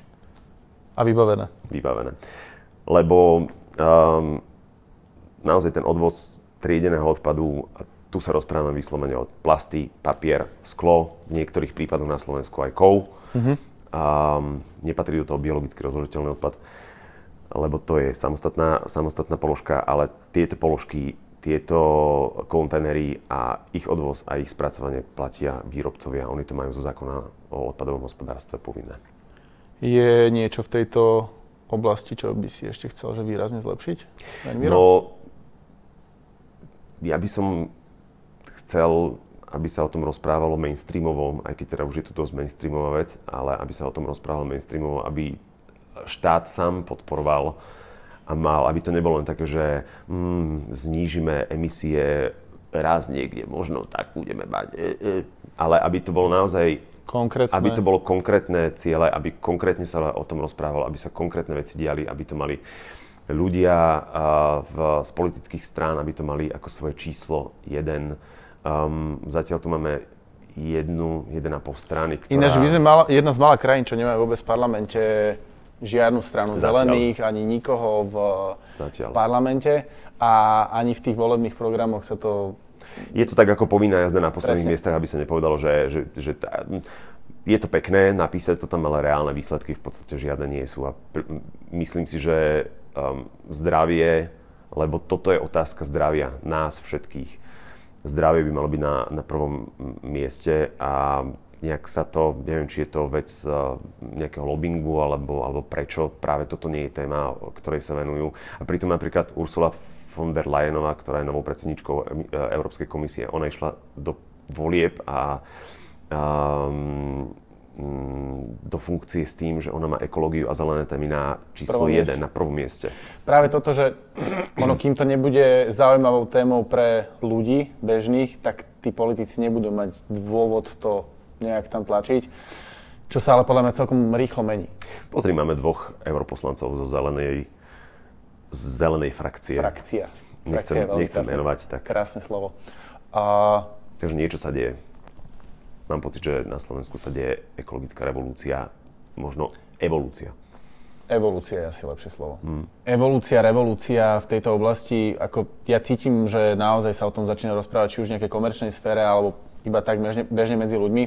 a vybavené.
vybavené. Lebo um, naozaj ten odvoz triedeného odpadu, a tu sa rozprávame vyslovene o plasty, papier, sklo, v niektorých prípadoch na Slovensku aj kov. Mm-hmm. Um, nepatrí do toho biologicky rozložiteľný odpad, lebo to je samostatná, samostatná položka, ale tieto položky, tieto kontajnery a ich odvoz a ich spracovanie platia výrobcovia. Oni to majú zo zákona o odpadovom hospodárstve povinné.
Je niečo v tejto oblasti, čo by si ešte chcel že výrazne zlepšiť?
No, ja by som chcel, aby sa o tom rozprávalo mainstreamovo, aj keď teda už je to dosť mainstreamová vec, ale aby sa o tom rozprávalo mainstreamovo, aby štát sám podporoval a mal, aby to nebolo len také, že mm, znížime emisie raz niekde, možno tak budeme mať, e, e, ale aby to bolo naozaj
Konkrétne.
aby to bolo konkrétne ciele, aby konkrétne sa o tom rozprávalo, aby sa konkrétne veci diali, aby to mali ľudia v, z politických strán, aby to mali ako svoje číslo jeden. Um, zatiaľ tu máme jednu, jeden a pol strany,
ktorá... Ináč, my sme mala, jedna z malá krajín, čo nemajú vôbec v parlamente žiadnu stranu Zatiaľ. zelených, ani nikoho v, v parlamente a ani v tých volebných programoch sa to...
Je to tak ako povinná jazda na posledných Presne. miestach, aby sa nepovedalo, že, že, že tá, je to pekné napísať to tam, ale reálne výsledky v podstate žiadne nie sú. A pr- myslím si, že um, zdravie, lebo toto je otázka zdravia nás všetkých. Zdravie by malo byť na, na prvom mieste a nejak sa to, neviem, či je to vec uh, nejakého lobbingu alebo, alebo prečo práve toto nie je téma, ktorej sa venujú. A pritom napríklad Ursula von der Leyenová, ktorá je novou predsedničkou e, Európskej komisie, ona išla do volieb a um, do funkcie s tým, že ona má ekológiu a zelené témy na číslo 1, na prvom mieste.
Práve toto, že ono, kým to nebude zaujímavou témou pre ľudí bežných, tak tí politici nebudú mať dôvod to nejak tam tlačiť, čo sa ale podľa mňa celkom rýchlo mení.
Pozri, máme dvoch europoslancov zo zelenej, z zelenej frakcie.
Frakcia.
Nechcem,
Frakcia
nechcem menovať. Tak.
Krásne slovo. A...
Takže niečo sa deje. Mám pocit, že na Slovensku sa deje ekologická revolúcia, možno evolúcia.
Evolúcia je asi lepšie slovo. Hmm. Evolúcia, revolúcia v tejto oblasti, ako ja cítim, že naozaj sa o tom začína rozprávať či už v nejakej komerčnej sfére, alebo iba tak bežne, bežne medzi ľuďmi.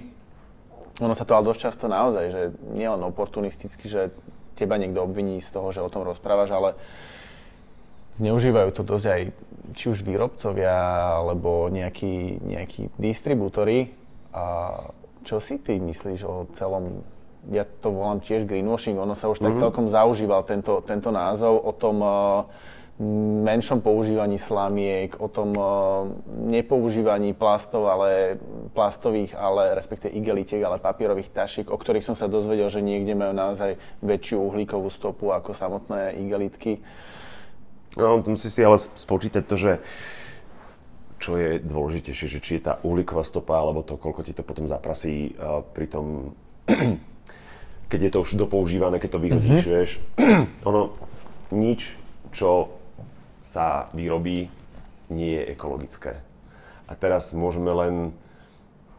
Ono sa to ale dosť často naozaj, že nie len oportunisticky, že teba niekto obviní z toho, že o tom rozprávaš, ale zneužívajú to dosť aj či už výrobcovia, alebo nejakí, nejakí distribútory. A čo si ty myslíš o celom, ja to volám tiež greenwashing, ono sa už mm-hmm. tak mhm. celkom zaužíval tento, tento názov o tom, uh, menšom používaní slamiek, o tom uh, nepoužívaní plastov, ale plastových, ale respektive igelitiek, ale papierových tašiek, o ktorých som sa dozvedel, že niekde majú naozaj väčšiu uhlíkovú stopu ako samotné igelitky.
No, musíš si ale spočítať to, že čo je dôležitejšie, že či je tá uhlíková stopa, alebo to, koľko ti to potom zaprasí uh, pri tom, keď je to už dopoužívané, keď to vyhodíš, mm-hmm. vieš. ono, nič, čo sa vyrobí, nie je ekologické. A teraz môžeme len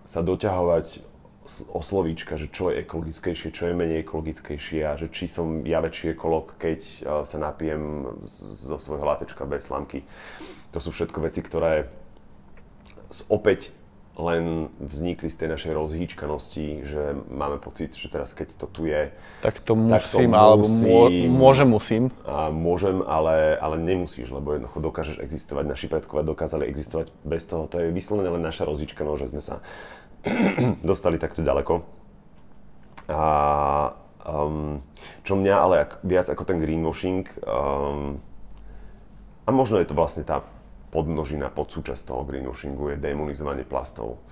sa doťahovať o slovíčka, že čo je ekologickejšie, čo je menej ekologickejšie a že či som ja väčší ekolog, keď e, sa napijem zo svojho látečka bez slamky. To sú všetko veci, ktoré opäť len vznikli z tej našej rozhýčkanosti, že máme pocit, že teraz keď to tu je,
tak to musím, tak to musím alebo môžem, musím.
A môžem, ale, ale nemusíš, lebo jednoducho dokážeš existovať. Naši predkovia dokázali existovať bez toho. To je vyslovene len naša rozhýčkanosť, že sme sa dostali takto ďaleko. A um, čo mňa ale viac ako ten greenwashing, um, a možno je to vlastne tá podmnožina, podsúčasť toho greenwashingu je demonizovanie plastov.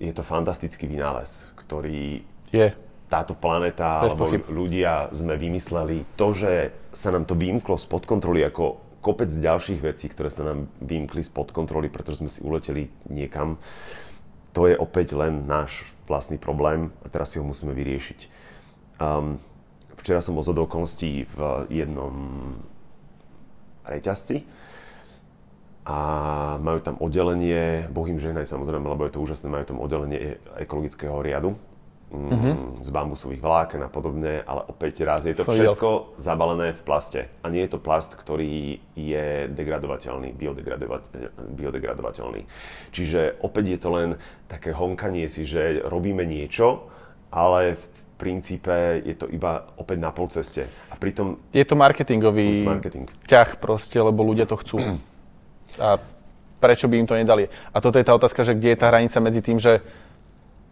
Je to fantastický vynález, ktorý
je.
táto planeta alebo ľudia sme vymysleli. To, že sa nám to vymklo spod kontroly ako kopec ďalších vecí, ktoré sa nám vymkli spod kontroly, pretože sme si uleteli niekam, to je opäť len náš vlastný problém a teraz si ho musíme vyriešiť. Um, včera som bol z v jednom reťazci a majú tam oddelenie, Bohým ženaj samozrejme, lebo je to úžasné, majú tam oddelenie ekologického riadu mm-hmm. z bambusových vláken a podobne, ale opäť raz je to všetko zabalené v plaste. A nie je to plast, ktorý je degradovateľný, biodegradovateľný. Čiže opäť je to len také honkanie si, že robíme niečo, ale v princípe je to iba opäť na polceste. A pritom...
Je to marketingový marketing. ťah proste, lebo ľudia to chcú. A prečo by im to nedali? A toto je tá otázka, že kde je tá hranica medzi tým, že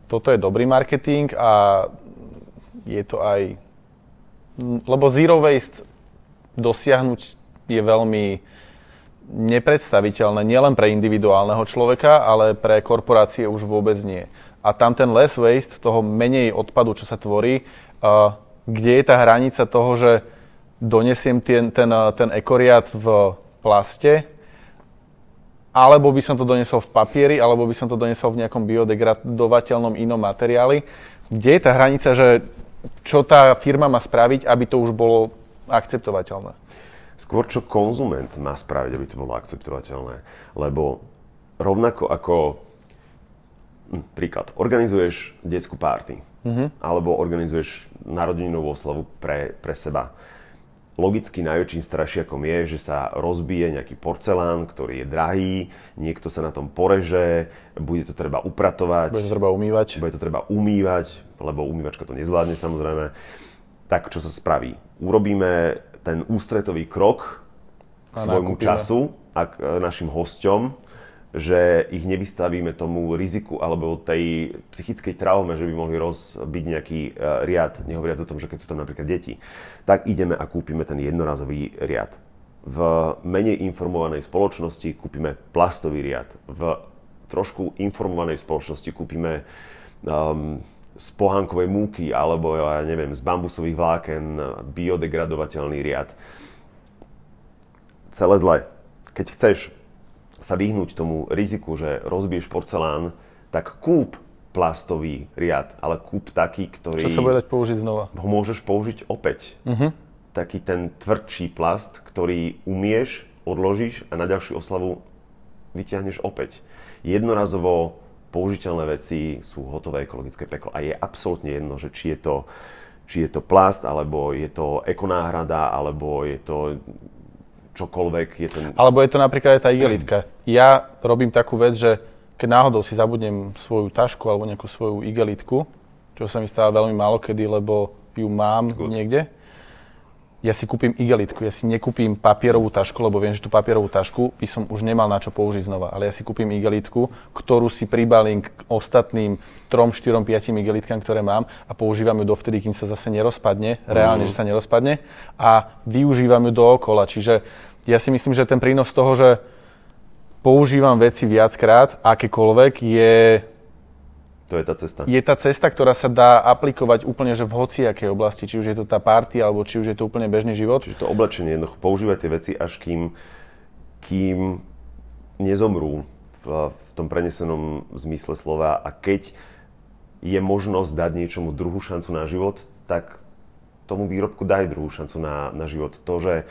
toto je dobrý marketing a je to aj... Lebo zero waste dosiahnuť je veľmi nepredstaviteľné nielen pre individuálneho človeka, ale pre korporácie už vôbec nie. A tam ten less waste, toho menej odpadu, čo sa tvorí, uh, kde je tá hranica toho, že donesiem ten, ten, ten ekoriad v plaste, alebo by som to donesol v papieri, alebo by som to donesol v nejakom biodegradovateľnom inom materiáli. Kde je tá hranica, že čo tá firma má spraviť, aby to už bolo akceptovateľné?
Skôr čo konzument má spraviť, aby to bolo akceptovateľné. Lebo rovnako ako, hm, príklad, organizuješ detskú párty, mm-hmm. alebo organizuješ narodeninovú oslavu pre, pre seba. Logicky najväčším strašiakom je, že sa rozbije nejaký porcelán, ktorý je drahý, niekto sa na tom poreže, bude to treba upratovať.
Bude to treba umývať.
Bude to treba umývať, lebo umývačka to nezvládne samozrejme. Tak čo sa spraví? Urobíme ten ústretový krok k svojmu času a e, našim hosťom, že ich nevystavíme tomu riziku alebo tej psychickej traume, že by mohli rozbiť nejaký uh, riad, nehovoriac o tom, že keď sú tam napríklad deti, tak ideme a kúpime ten jednorazový riad. V menej informovanej spoločnosti kúpime plastový riad. V trošku informovanej spoločnosti kúpime um, z pohánkovej múky alebo ja neviem, z bambusových vláken biodegradovateľný riad. Celé zle. Keď chceš sa vyhnúť tomu riziku, že rozbiješ porcelán, tak kúp plastový riad, ale kúp taký, ktorý...
Čo sa bude dať použiť znova.
Ho môžeš použiť opäť. Uh-huh. Taký ten tvrdší plast, ktorý umieš, odložíš a na ďalšiu oslavu vyťahneš opäť. Jednorazovo použiteľné veci sú hotové ekologické peklo. A je absolútne jedno, že či je to, či je to plast, alebo je to ekonáhrada, alebo je to čokoľvek. Je ten...
Alebo je to napríklad aj tá igelitka. Ja robím takú vec, že keď náhodou si zabudnem svoju tašku alebo nejakú svoju igelitku, čo sa mi stáva veľmi málo kedy, lebo ju mám Good. niekde, ja si kúpim igelitku, ja si nekúpim papierovú tašku, lebo viem, že tú papierovú tašku by som už nemal na čo použiť znova, ale ja si kúpim igelitku, ktorú si pribalím k ostatným 3, 4, 5 igelitkám, ktoré mám a používam ju dovtedy, kým sa zase nerozpadne, reálne, mm. že sa nerozpadne a využívam ju dookola. Čiže ja si myslím, že ten prínos toho, že používam veci viackrát, akékoľvek, je
to je tá cesta.
Je tá cesta, ktorá sa dá aplikovať úplne že v hociakej oblasti, či už je to tá party, alebo či už je to úplne bežný život.
Čiže to oblečenie, jednoducho používať tie veci, až kým, kým nezomrú v, v tom prenesenom zmysle slova a keď je možnosť dať niečomu druhú šancu na život, tak tomu výrobku daj druhú šancu na, na život. To, že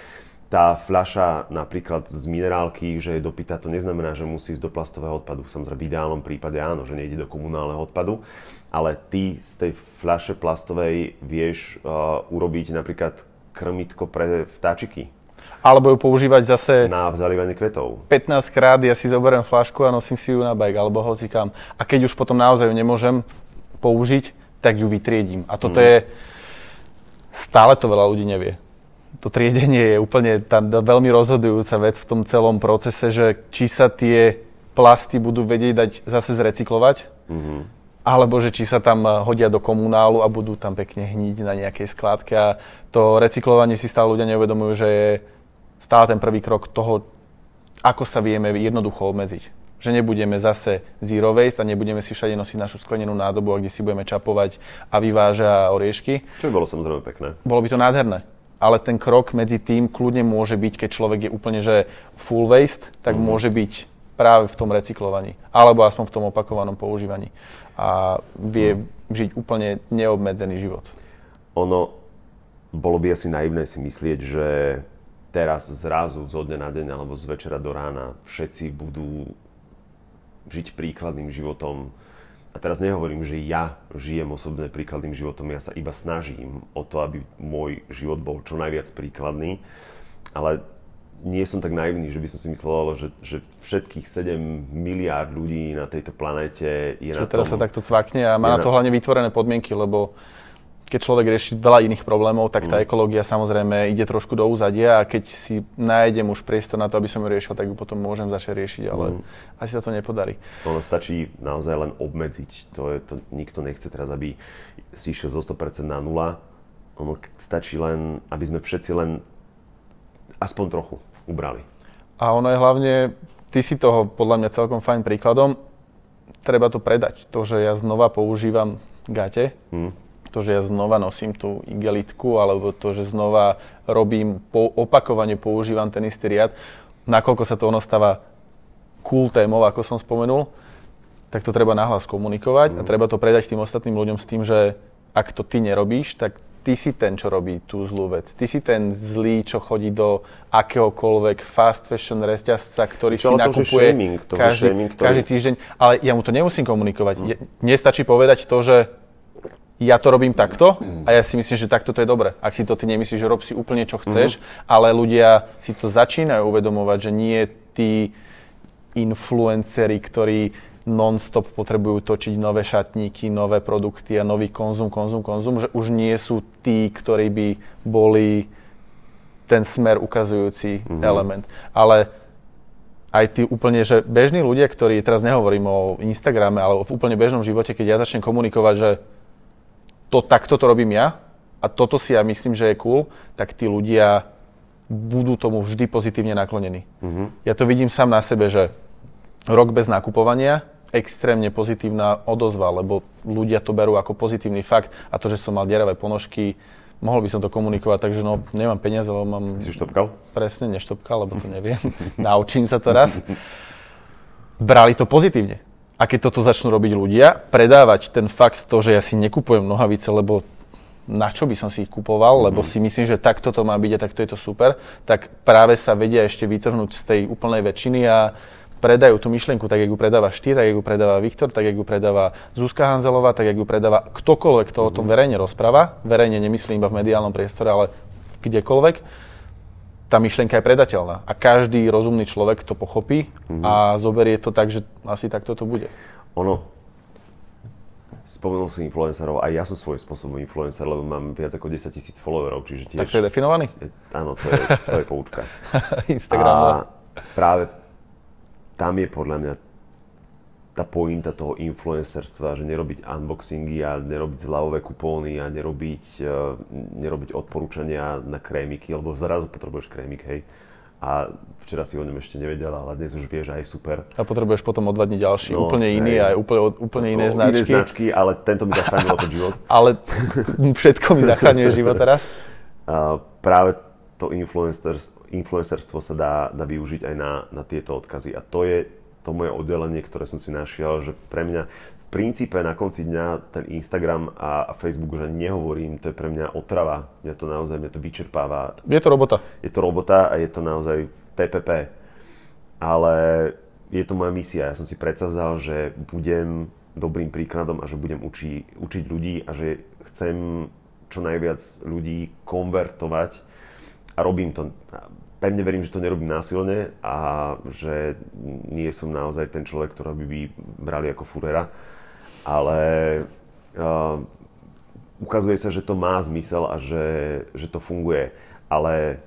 tá fľaša napríklad z minerálky, že je dopytá, to neznamená, že musí ísť do plastového odpadu. Samozrejme, v ideálnom prípade áno, že nejde do komunálneho odpadu, ale ty z tej fľaše plastovej vieš uh, urobiť napríklad krmitko pre vtáčiky.
Alebo ju používať zase...
Na zalívanie kvetov.
15 krát ja si zoberiem fľašku a nosím si ju na bike, alebo hocikam. A keď už potom naozaj ju nemôžem použiť, tak ju vytriedím. A toto mm. je... Stále to veľa ľudí nevie to triedenie je úplne tá veľmi rozhodujúca vec v tom celom procese, že či sa tie plasty budú vedieť dať zase zrecyklovať, mm-hmm. alebo že či sa tam hodia do komunálu a budú tam pekne hniť na nejakej skládke. A to recyklovanie si stále ľudia neuvedomujú, že je stále ten prvý krok toho, ako sa vieme jednoducho obmedziť. Že nebudeme zase zero waste a nebudeme si všade nosiť našu sklenenú nádobu, kde si budeme čapovať a vyváža oriešky.
Čo by bolo samozrejme pekné.
Bolo by to nádherné ale ten krok medzi tým kľudne môže byť, keď človek je úplne že full waste, tak mm. môže byť práve v tom recyklovaní, alebo aspoň v tom opakovanom používaní. A vie mm. žiť úplne neobmedzený život.
Ono, bolo by asi naivné si myslieť, že teraz zrazu zo dňa na deň alebo z večera do rána všetci budú žiť príkladným životom, a teraz nehovorím, že ja žijem osobne príkladným životom, ja sa iba snažím o to, aby môj život bol čo najviac príkladný, ale nie som tak naivný, že by som si myslel, že, že všetkých 7 miliárd ľudí na tejto planéte je Čiže
na teraz tom, sa takto cvakne a má na to hlavne vytvorené podmienky, lebo keď človek rieši veľa iných problémov, tak tá mm. ekológia samozrejme ide trošku do úzadia a keď si nájdem už priestor na to, aby som ju riešil, tak ju potom môžem začať riešiť, ale mm. asi sa to nepodarí.
Ono stačí naozaj len obmedziť. To, je, to nikto nechce teraz, aby si išiel zo 100% na nula. Ono stačí len, aby sme všetci len aspoň trochu ubrali.
A ono je hlavne, ty si toho podľa mňa celkom fajn príkladom, treba to predať. To, že ja znova používam gate, mm to, že ja znova nosím tú igelitku, alebo to, že znova robím, po, opakovane používam ten istý riad, nakoľko sa to ono stáva cool témov, ako som spomenul, tak to treba nahlas komunikovať mm. a treba to predať tým ostatným ľuďom s tým, že ak to ty nerobíš, tak ty si ten, čo robí tú zlú vec. Ty si ten zlý, čo chodí do akéhokoľvek fast fashion reťazca, ktorý čo, si nakupuje
shaming,
každý,
shaming, ktorý...
každý týždeň. Ale ja mu to nemusím komunikovať. Mm. Mne stačí povedať to, že ja to robím takto a ja si myslím, že takto to je dobre. Ak si to ty nemyslíš, že rob si úplne čo chceš, mm. ale ľudia si to začínajú uvedomovať, že nie tí influenceri, ktorí non-stop potrebujú točiť nové šatníky, nové produkty a nový konzum, konzum, konzum, že už nie sú tí, ktorí by boli ten smer ukazujúci mm-hmm. element. Ale aj tí úplne, že bežní ľudia, ktorí, teraz nehovorím o Instagrame, ale v úplne bežnom živote, keď ja začnem komunikovať, že to takto to robím ja a toto si ja myslím, že je cool, tak tí ľudia budú tomu vždy pozitívne naklonení. Mm-hmm. Ja to vidím sám na sebe, že rok bez nakupovania, extrémne pozitívna odozva, lebo ľudia to berú ako pozitívny fakt a to, že som mal deravé ponožky, mohol by som to komunikovať, takže no, nemám peniaze, lebo mám...
Si štopkal?
Presne, neštopkal, lebo to neviem. Naučím sa to raz. Brali to pozitívne. A keď toto začnú robiť ľudia, predávať ten fakt to, že ja si nekupujem nohavice, lebo na čo by som si ich kupoval, lebo mhm. si myslím, že takto to má byť a takto je to super, tak práve sa vedia ešte vytrhnúť z tej úplnej väčšiny a predajú tú myšlienku tak, ako ju predávaš ty, tak, ako ju predáva Viktor, tak, ako ju predáva Zuzka Hanzelová, tak, ako ju predáva ktokoľvek, kto mm-hmm. o tom mhm. verejne rozpráva. Verejne nemyslím iba v mediálnom priestore, ale kdekoľvek. Tá myšlienka je predateľná a každý rozumný človek to pochopí mm-hmm. a zoberie to tak, že asi takto to bude.
Ono, spomenul si influencerov, aj ja som svojím spôsobom influencer, lebo mám viac ako 10 tisíc followerov, čiže tiež...
Tak to je definovaný?
Áno, to je, to je poučka.
Instagram. A
práve tam je podľa mňa tá pointa toho influencerstva, že nerobiť unboxingy a nerobiť zľavové kupóny a nerobiť, uh, nerobiť odporúčania na krémiky, lebo zrazu potrebuješ krémik, hej. A včera si o ňom ešte nevedel, ale dnes už vieš aj super.
A potrebuješ potom o dva dní ďalší, no, úplne iný a úplne, úplne iné no, značky.
Iné značky, ale tento mi zachránil to život.
ale všetko mi zachraňuje život teraz.
Uh, práve to influencerstvo sa dá, dá využiť aj na, na tieto odkazy. A to je to moje oddelenie, ktoré som si našiel, že pre mňa v princípe na konci dňa ten Instagram a, a Facebook už ani nehovorím, to je pre mňa otrava. Mňa to naozaj, mňa to vyčerpáva.
Je to robota.
Je to robota a je to naozaj PPP. Ale je to moja misia. Ja som si predsavzal, že budem dobrým príkladom a že budem uči, učiť ľudí a že chcem čo najviac ľudí konvertovať a robím to. Pevne verím, že to nerobím násilne a že nie som naozaj ten človek, ktorý by, by brali ako furera. Ale uh, ukazuje sa, že to má zmysel a že, že to funguje. Ale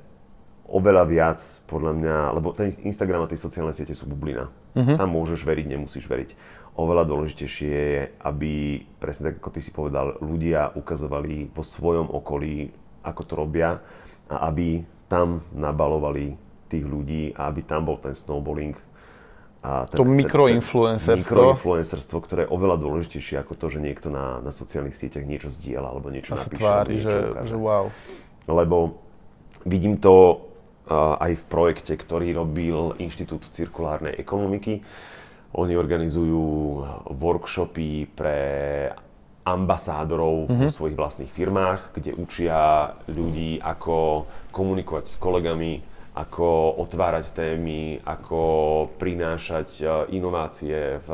oveľa viac, podľa mňa, lebo ten Instagram a tie sociálne siete sú bublina. Uh-huh. Tam môžeš veriť, nemusíš veriť. Oveľa dôležitejšie je, aby, presne tak ako ty si povedal, ľudia ukazovali vo svojom okolí, ako to robia a aby tam nabalovali tých ľudí a aby tam bol ten snowballing.
A ten, to mikroinfluencerstvo.
Mikroinfluencerstvo, ktoré je oveľa dôležitejšie ako to, že niekto na, na sociálnych sieťach niečo zdieľa alebo niečo a napíše.
Tvári, niečo že, že wow.
Lebo vidím to uh, aj v projekte, ktorý robil Inštitút cirkulárnej ekonomiky. Oni organizujú workshopy pre ambasádorov mm-hmm. vo svojich vlastných firmách, kde učia ľudí, ako komunikovať s kolegami, ako otvárať témy, ako prinášať e, inovácie v,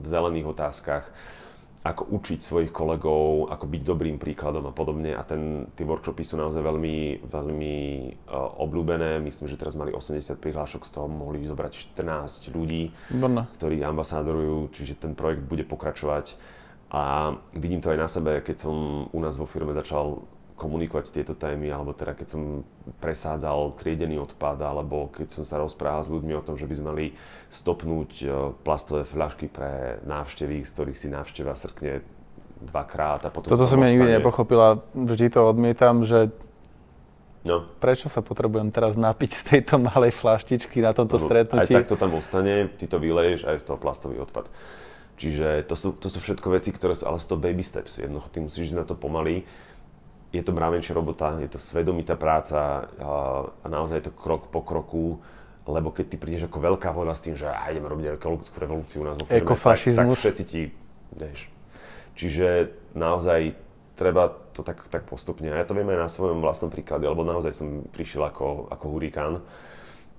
v zelených otázkach, ako učiť svojich kolegov, ako byť dobrým príkladom a podobne. A ten, tie workshopy sú naozaj veľmi, veľmi uh, obľúbené. Myslím, že teraz mali 80 prihlášok, z toho mohli zobrať 14 ľudí, Brno. ktorí ambasádorujú, čiže ten projekt bude pokračovať a vidím to aj na sebe, keď som u nás vo firme začal komunikovať tieto témy, alebo teda keď som presádzal triedený odpad, alebo keď som sa rozprával s ľuďmi o tom, že by sme mali stopnúť e, plastové fľašky pre návštevy, z ktorých si návšteva srkne dvakrát a potom...
Toto som ja nikdy nepochopila, vždy to odmietam, že No. Prečo sa potrebujem teraz napiť z tejto malej flaštičky na tomto no, stretnutí?
Aj tak to tam ostane, ty to vyleješ a je z toho plastový odpad. Čiže to sú, to sú všetko veci, ktoré sú, ale sú to baby steps. Jednoducho, ty musíš ísť na to pomaly. Je to mravenčia robota, je to svedomitá práca a, a naozaj je to krok po kroku. Lebo keď ty prídeš ako veľká voda s tým, že aj ideme robiť revolúciu u nás vo firme, tak, tak všetci ti, vieš. Čiže naozaj treba to tak, tak postupne. A ja to viem aj na svojom vlastnom príklade, lebo naozaj som prišiel ako, ako hurikán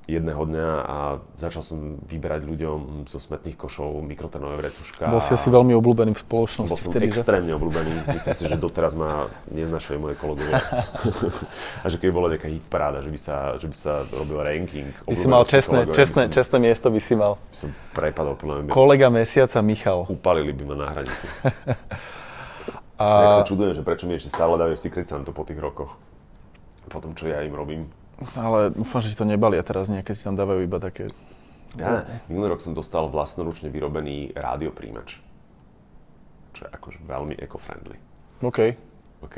jedného dňa a začal som vyberať ľuďom zo smetných košov mikrotrnové vretuška.
Bol si asi veľmi obľúbený v spoločnosti.
Bol som vtedy, extrémne že? obľúbený. Myslím si, že doteraz ma neznašajú moje kolegovia. a že keď bola nejaká hit paráda, že by sa, že by sa robil ranking.
By si mal čestné, čestné, som, čestné miesto by si mal.
By som prepadol. Podľa
Kolega mesiaca Michal.
Upalili by ma na hranici. a... Ja sa čudujem, že prečo mi ešte stále dávajú Secret Santo po tých rokoch. Po tom, čo ja im robím.
Ale dúfam, že ti to nebalia teraz nejaké, ti tam dávajú iba také...
Ja, minulý rok som dostal vlastnoručne vyrobený rádiopríjimač. Čo je akože veľmi eco-friendly.
OK.
OK.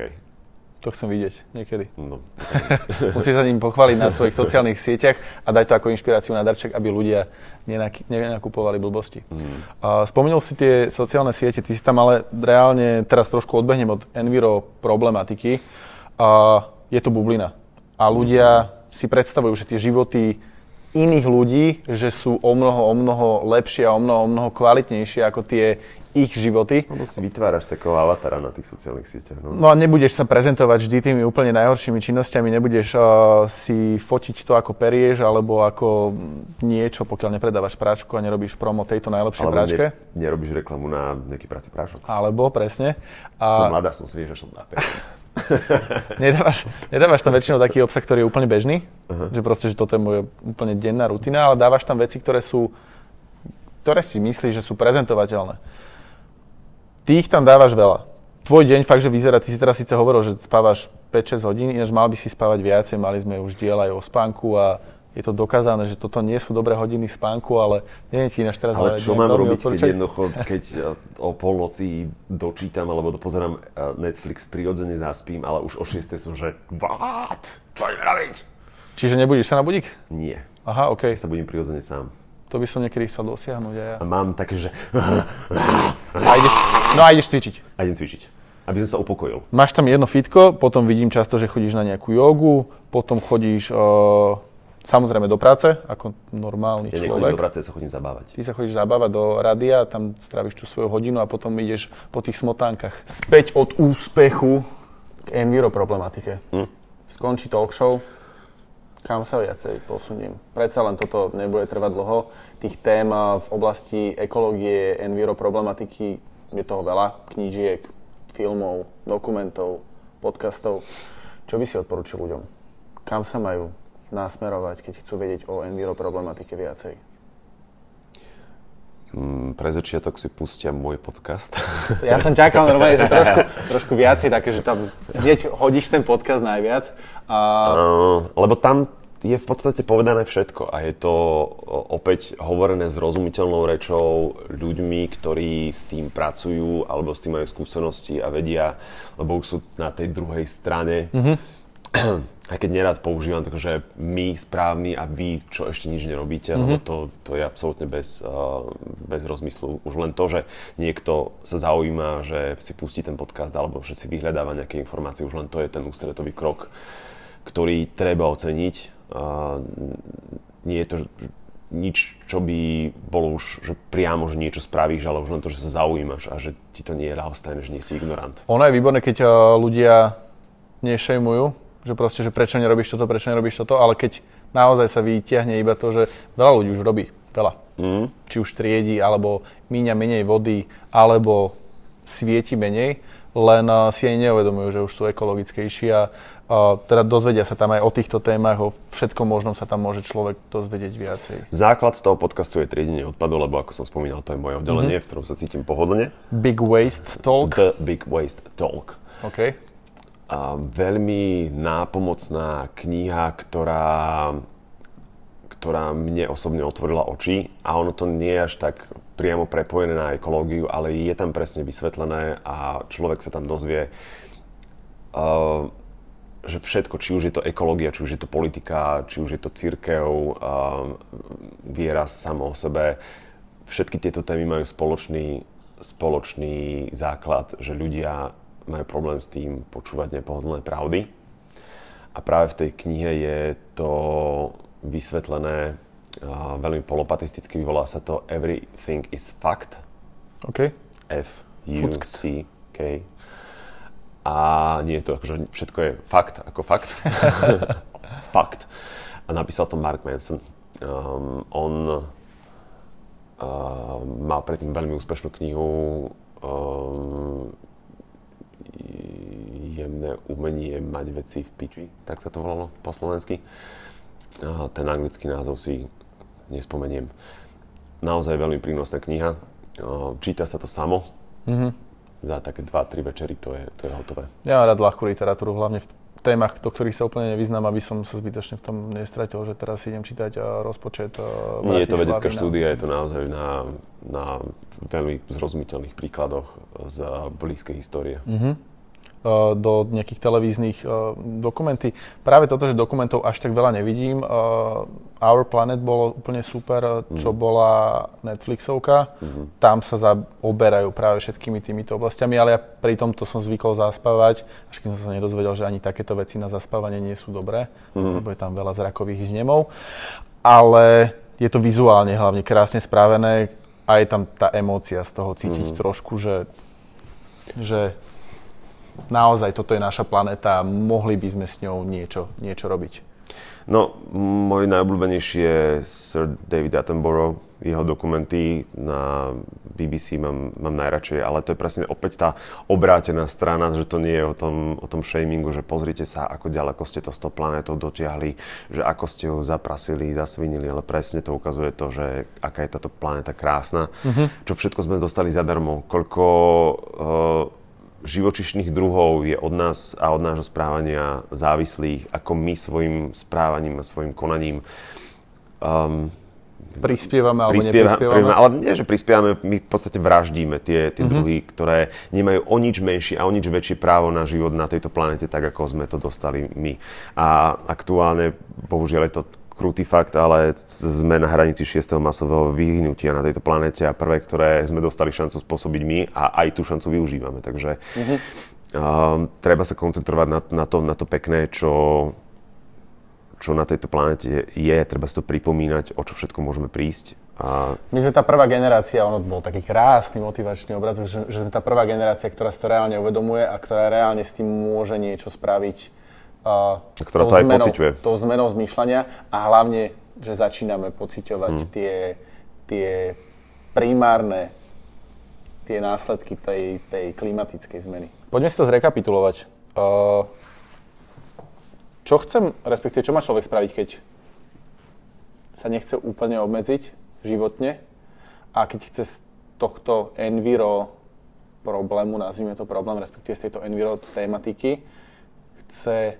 To chcem vidieť niekedy.
No.
Musíš sa ním pochváliť na svojich sociálnych sieťach a dať to ako inšpiráciu na darček, aby ľudia nenak- nenakupovali blbosti. Mm. Uh, spomenul si tie sociálne siete, ty si tam ale reálne, teraz trošku odbehnem od enviro problematiky. Uh, je to bublina a ľudia si predstavujú, že tie životy iných ľudí, že sú o mnoho, o mnoho lepšie a o mnoho, o mnoho kvalitnejšie ako tie ich životy.
No si vytváraš takého avatara na tých sociálnych sieťach. No.
no a nebudeš sa prezentovať vždy tými úplne najhoršími činnosťami, nebudeš uh, si fotiť to ako perieš alebo ako niečo, pokiaľ nepredávaš práčku a nerobíš promo tejto najlepšej alebo práčke.
Ne, nerobíš reklamu na nejaký práci prášok.
Alebo, presne.
A... Som mladá, som že som na
nedávaš, nedávaš tam väčšinou taký obsah, ktorý je úplne bežný, uh-huh. že proste, že toto je moja úplne denná rutina, ale dávaš tam veci, ktoré sú, ktoré si myslíš, že sú prezentovateľné. Ty ich tam dávaš veľa. Tvoj deň fakt, že vyzerá, ty si teraz síce hovoril, že spávaš 5-6 hodín, ináč mal by si spávať viacej, mali sme už diel aj o spánku a je to dokázané, že toto nie sú dobré hodiny spánku, ale je ti ináč teraz
ale čo mám robiť, keď jednoducho, keď e, o polnoci dočítam alebo dopozerám e, Netflix, prirodzene zaspím, ale už o 6 som, že what? Čo idem robiť?
Čiže nebudíš sa na budík?
Nie.
Aha, OK.
Ja sa budím prirodzene sám.
To by som niekedy chcel dosiahnuť aj ja.
A mám také, že...
A ideš, no a ideš cvičiť.
A idem cvičiť aby som sa upokojil.
Máš tam jedno fitko, potom vidím často, že chodíš na nejakú jogu, potom chodíš uh, Samozrejme do práce, ako normálny
ja
človek.
do práce, sa chodím zabávať.
Ty sa chodíš zabávať do rádia, tam stráviš tú svoju hodinu a potom ideš po tých smotánkach. Späť od úspechu k enviro problematike. Hm? Skončí talk show, kam sa viacej posuniem? Predsa len toto nebude trvať dlho. Tých tém v oblasti ekológie, enviro problematiky je toho veľa. Knížiek, filmov, dokumentov, podcastov. Čo by si odporučil ľuďom? Kam sa majú nasmerovať, keď chcú vedieť o enviro problematike viacej?
Mm, pre začiatok si pustia môj podcast.
Ja som čakal normálne, že trošku, trošku viacej také, že tam hneď hodíš ten podcast najviac. A...
Uh, lebo tam je v podstate povedané všetko a je to opäť hovorené zrozumiteľnou rečou ľuďmi, ktorí s tým pracujú alebo s tým majú skúsenosti a vedia, lebo už sú na tej druhej strane. Mm-hmm aj keď nerad používam takže my správni a vy, čo ešte nič nerobíte, mm-hmm. lebo to, to je absolútne bez, uh, bez rozmyslu. Už len to, že niekto sa zaujíma, že si pustí ten podcast alebo že si vyhľadáva nejaké informácie, už len to je ten ústretový krok, ktorý treba oceniť. Uh, nie je to nič, čo by bolo už, že priamo, že niečo spravíš, ale už len to, že sa zaujímaš a že ti to nie je ľahostajné, že nie si ignorant.
Ono je výborné, keď ľudia nešejmujú, že proste, že prečo nerobíš toto, prečo nerobíš toto, ale keď naozaj sa vytiahne iba to, že veľa ľudí už robí, veľa. Mm. Či už triedi, alebo míňa menej vody, alebo svieti menej, len uh, si aj neuvedomujú, že už sú ekologickejší a uh, teda dozvedia sa tam aj o týchto témach, o všetkom možnom sa tam môže človek dozvedieť viacej.
Základ toho podcastu je triedenie odpadu, lebo ako som spomínal, to je moje oddelenie, mm-hmm. v ktorom sa cítim pohodlne.
Big Waste Talk.
The Big Waste Talk.
Okay
veľmi nápomocná kniha, ktorá, ktorá mne osobne otvorila oči. A ono to nie je až tak priamo prepojené na ekológiu, ale je tam presne vysvetlené a človek sa tam dozvie, uh, že všetko, či už je to ekológia, či už je to politika, či už je to církev, uh, viera samo o sebe, všetky tieto témy majú spoločný, spoločný základ, že ľudia majú problém s tým počúvať nepohodlné pravdy. A práve v tej knihe je to vysvetlené uh, veľmi polopatisticky, vyvolá sa to Everything is Fact.
OK.
F-U-C-K. A nie je to akože všetko je fakt ako fakt. fakt. A napísal to Mark Manson. Um, on uh, mal predtým veľmi úspešnú knihu um, Jemné umenie mať veci v piči, tak sa to volalo po slovensky. Ten anglický názov si nespomeniem. Naozaj veľmi prínosná kniha. Číta sa to samo. Mm-hmm. Za také 2-3 večery to je, to je hotové.
Ja mám rád ľahkú literatúru, hlavne v témach, do ktorých sa úplne nevyznám, aby som sa zbytočne v tom nestratil, že teraz idem čítať rozpočet
Nie je to vedecká štúdia, je to naozaj na, na veľmi zrozumiteľných príkladoch z blízkej histórie. Mm-hmm
do nejakých televíznych dokumenty. Práve toto, že dokumentov až tak veľa nevidím. Our Planet bolo úplne super, čo mm. bola Netflixovka. Mm-hmm. Tam sa zaoberajú práve všetkými týmito oblastiami, ale ja pri tomto som zvykol zaspávať, až keď som sa nedozvedel, že ani takéto veci na zaspávanie nie sú dobré, mm-hmm. lebo je tam veľa zrakových žnemov. Ale je to vizuálne hlavne krásne spravené a je tam tá emócia z toho cítiť mm-hmm. trošku, že, že naozaj toto je naša planéta a mohli by sme s ňou niečo, niečo robiť.
No, môj najobľúbenejší je Sir David Attenborough. Jeho dokumenty na BBC mám, mám najradšej, ale to je presne opäť tá obrátená strana, že to nie je o tom, o tom shamingu, že pozrite sa, ako ďaleko ste to s tou planétou dotiahli, že ako ste ho zaprasili, zasvinili, ale presne to ukazuje to, že aká je táto planéta krásna, mm-hmm. čo všetko sme dostali zadarmo, koľko uh, živočišných druhov je od nás a od nášho správania závislých, ako my svojim správaním a svojim konaním um,
prispievame alebo prispieva, neprispievame?
Ale nie, že prispievame, my v podstate vraždíme tie, tie mm-hmm. druhy, ktoré nemajú o nič menšie a o nič väčšie právo na život na tejto planete, tak ako sme to dostali my. A aktuálne, bohužiaľ je to krutý fakt, ale sme na hranici 6. masového vyhnutia na tejto planete a prvé, ktoré sme dostali šancu spôsobiť my a aj tú šancu využívame. Takže mm-hmm. uh, treba sa koncentrovať na, na, to, na to pekné, čo, čo na tejto planete je. Treba si to pripomínať, o čo všetko môžeme prísť.
A... My sme tá prvá generácia, ono bol taký krásny motivačný obraz, že, že sme tá prvá generácia, ktorá si to reálne uvedomuje a ktorá reálne s tým môže niečo spraviť
ktorá to aj zmenou, pociťuje.
Tou zmenou zmýšľania a hlavne, že začíname pociťovať mm. tie, tie primárne tie následky tej, tej klimatickej zmeny. Poďme si to zrekapitulovať. Uh, čo chcem, respektíve čo má človek spraviť, keď sa nechce úplne obmedziť životne a keď chce z tohto enviro problému, nazvime to problém, respektíve z tejto enviro tematiky, chce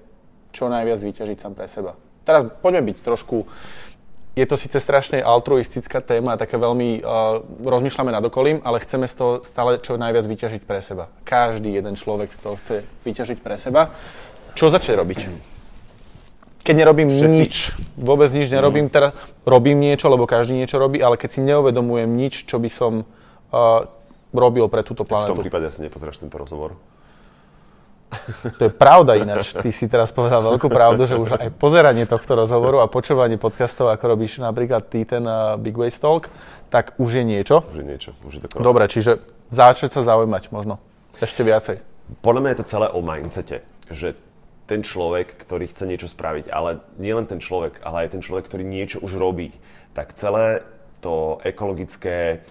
čo najviac vyťažiť sám pre seba. Teraz poďme byť trošku je to síce strašne altruistická téma, také veľmi uh, rozmýšľame nad okolím, ale chceme z toho stále čo najviac vyťažiť pre seba. Každý jeden človek z toho chce vyťažiť pre seba. Čo začne robiť? Keď nerobím Všetci. nič, vôbec nič nerobím, mm. teraz robím niečo, lebo každý niečo robí, ale keď si neuvedomujem nič, čo by som uh, robil pre túto planetu.
V tom prípade asi nepozráš tento rozhovor.
To je pravda ináč. Ty si teraz povedal veľkú pravdu, že už aj pozeranie tohto rozhovoru a počúvanie podcastov, ako robíš napríklad ty ten uh, Big Waste Talk, tak už je niečo.
Už je niečo. Už je to
Dobre, čiže začať sa zaujímať možno ešte viacej.
Podľa mňa je to celé o mindsete, že ten človek, ktorý chce niečo spraviť, ale nie len ten človek, ale aj ten človek, ktorý niečo už robí, tak celé to ekologické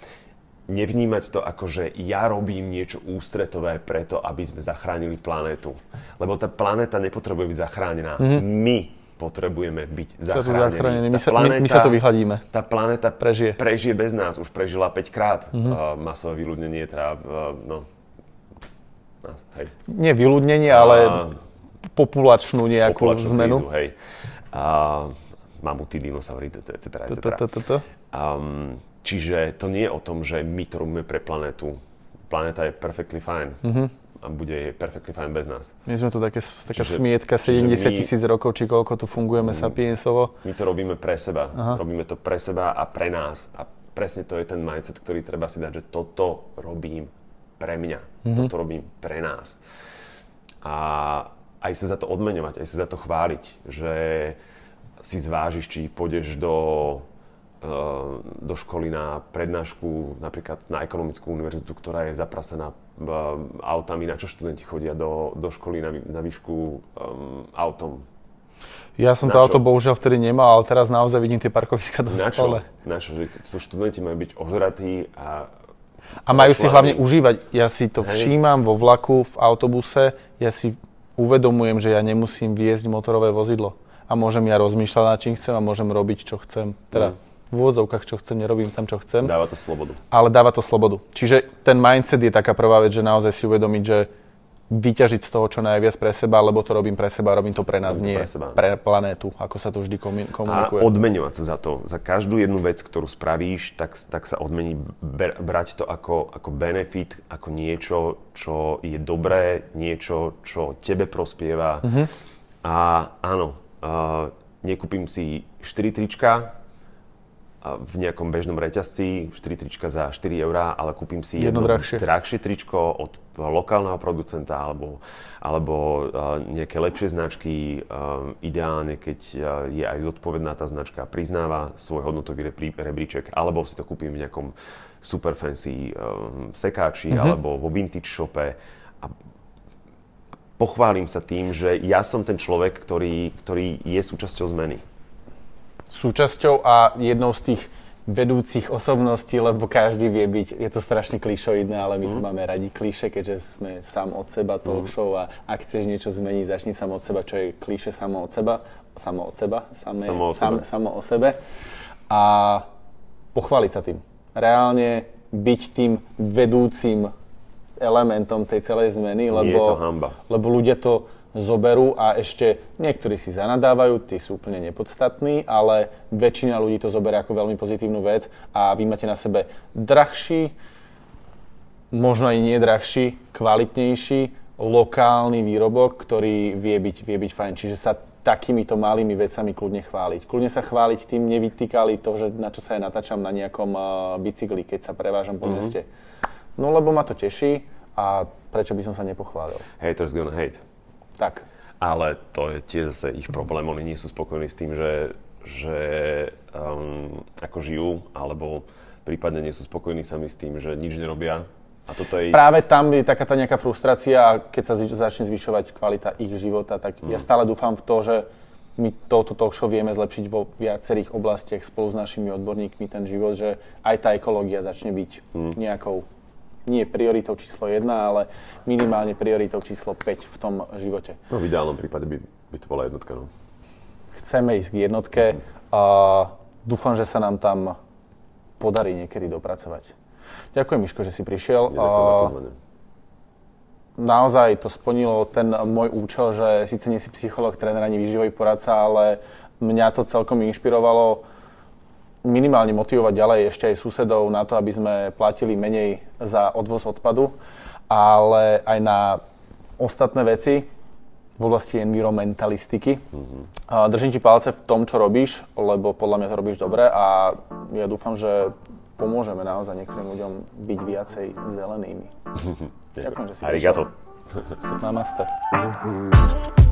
nevnímať to ako, že ja robím niečo ústretové preto, aby sme zachránili planetu. Lebo tá planéta nepotrebuje byť zachránená. Mm-hmm. My potrebujeme byť zachránení.
My, sa, planéta, my, my sa to vyhľadíme.
Tá planéta prežije. prežije bez nás. Už prežila 5 krát mm-hmm. uh, masové vyľudnenie, teda, uh, no,
nás, hej. Nie vyľudnenie, uh, ale populačnú nejakú populačnú zmenu.
Krízu, hej. Uh, mamuty, dinosaury, etc. etc. Um, Čiže to nie je o tom, že my to robíme pre planetu. Planéta je perfectly fine. Mm-hmm. A bude perfectly fine bez nás.
My sme tu také, taká čiže, smietka 70 tisíc rokov, či koľko tu fungujeme mm, sapiensovo.
My to robíme pre seba. Aha. Robíme to pre seba a pre nás. A presne to je ten mindset, ktorý treba si dať, že toto robím pre mňa. Mm-hmm. Toto robím pre nás. A aj sa za to odmeňovať, aj sa za to chváliť, že si zvážiš, či pôjdeš do do školy na prednášku, napríklad na ekonomickú univerzitu, ktorá je zaprasená autami, na čo študenti chodia do, do školy na, na výšku um, autom.
Ja som na to čo? auto bohužiaľ vtedy nemal, ale teraz naozaj vidím tie parkoviska dosť
na čo? Na čo? Že sú študenti majú byť ožratí a
a majú si hlavne užívať. Ja si to všímam vo vlaku, v autobuse, ja si uvedomujem, že ja nemusím viesť motorové vozidlo. A môžem ja rozmýšľať nad čím chcem a môžem robiť, čo chcem. Teda mm v úvodzovkách, čo chcem, nerobím tam, čo chcem.
Dáva to slobodu.
Ale dáva to slobodu. Čiže ten mindset je taká prvá vec, že naozaj si uvedomiť, že vyťažiť z toho čo najviac pre seba, lebo to robím pre seba, robím to pre nás, nie pre, seba. pre planétu, ako sa to vždy komunikuje.
A odmeňovať sa za to. Za každú jednu vec, ktorú spravíš, tak, tak sa odmení ber, brať to ako, ako benefit, ako niečo, čo je dobré, niečo, čo tebe prospieva. Mm-hmm. A áno, uh, nekúpim si 4 trička, v nejakom bežnom reťazci, 4 trička za 4 eurá, ale kúpim si jedno, jedno drahšie. drahšie tričko od lokálneho producenta alebo, alebo nejaké lepšie značky. Ideálne, keď je aj zodpovedná tá značka, priznáva svoj hodnotový rebríček, alebo si to kúpim v nejakom super fancy sekáči mm-hmm. alebo vo vintage shope a pochválim sa tým, že ja som ten človek, ktorý, ktorý je súčasťou zmeny
súčasťou a jednou z tých vedúcich osobností, lebo každý vie byť, je to strašne klišoidné, ale my mm. tu máme radi kliše, keďže sme sám od seba talk mm. show a ak chceš niečo zmeniť, začni sám od seba, čo je kliše samo od seba, samo od seba, samé, samo, o sam, samo o sebe a pochváliť sa tým. Reálne byť tým vedúcim elementom tej celej zmeny, lebo, Nie
je to hamba.
lebo ľudia to zoberú a ešte niektorí si zanadávajú, tí sú úplne nepodstatní, ale väčšina ľudí to zoberie ako veľmi pozitívnu vec a vy máte na sebe drahší, možno aj nedrahší, kvalitnejší, lokálny výrobok, ktorý vie byť, vie byť fajn. Čiže sa takýmito malými vecami kľudne chváliť. Kľudne sa chváliť tým, nevytýkali to, že na čo sa ja natáčam na nejakom uh, bicykli, keď sa prevážam po mm-hmm. meste. No lebo ma to teší a prečo by som sa nepochválil?
Haters gonna hate.
Tak.
Ale to je tiež zase ich problém. Oni nie sú spokojní s tým, že, že um, ako žijú, alebo prípadne nie sú spokojní sami s tým, že nič nerobia. A toto je...
Práve tam je taká tá nejaká frustrácia a keď sa začne zvyšovať kvalita ich života, tak mm. ja stále dúfam v to, že my touto talk show vieme zlepšiť vo viacerých oblastiach spolu s našimi odborníkmi ten život, že aj tá ekológia začne byť mm. nejakou nie prioritou číslo 1, ale minimálne prioritou číslo 5 v tom živote.
No v ideálnom prípade by, by to bola jednotka. No.
Chceme ísť k jednotke a dúfam, že sa nám tam podarí niekedy dopracovať. Ďakujem, Miško, že si prišiel.
Ďakujem
naozaj to splnilo ten môj účel, že síce nie si psycholog, tréner ani výživový poradca, ale mňa to celkom inšpirovalo minimálne motivovať ďalej ešte aj susedov na to, aby sme platili menej za odvoz odpadu, ale aj na ostatné veci v oblasti environmentalistiky. Mm-hmm. Držím ti palce v tom, čo robíš, lebo podľa mňa to robíš dobre a ja dúfam, že pomôžeme naozaj niektorým ľuďom byť viacej zelenými. Ďakujem, že si
Arigato.
Namaste. Mm-hmm.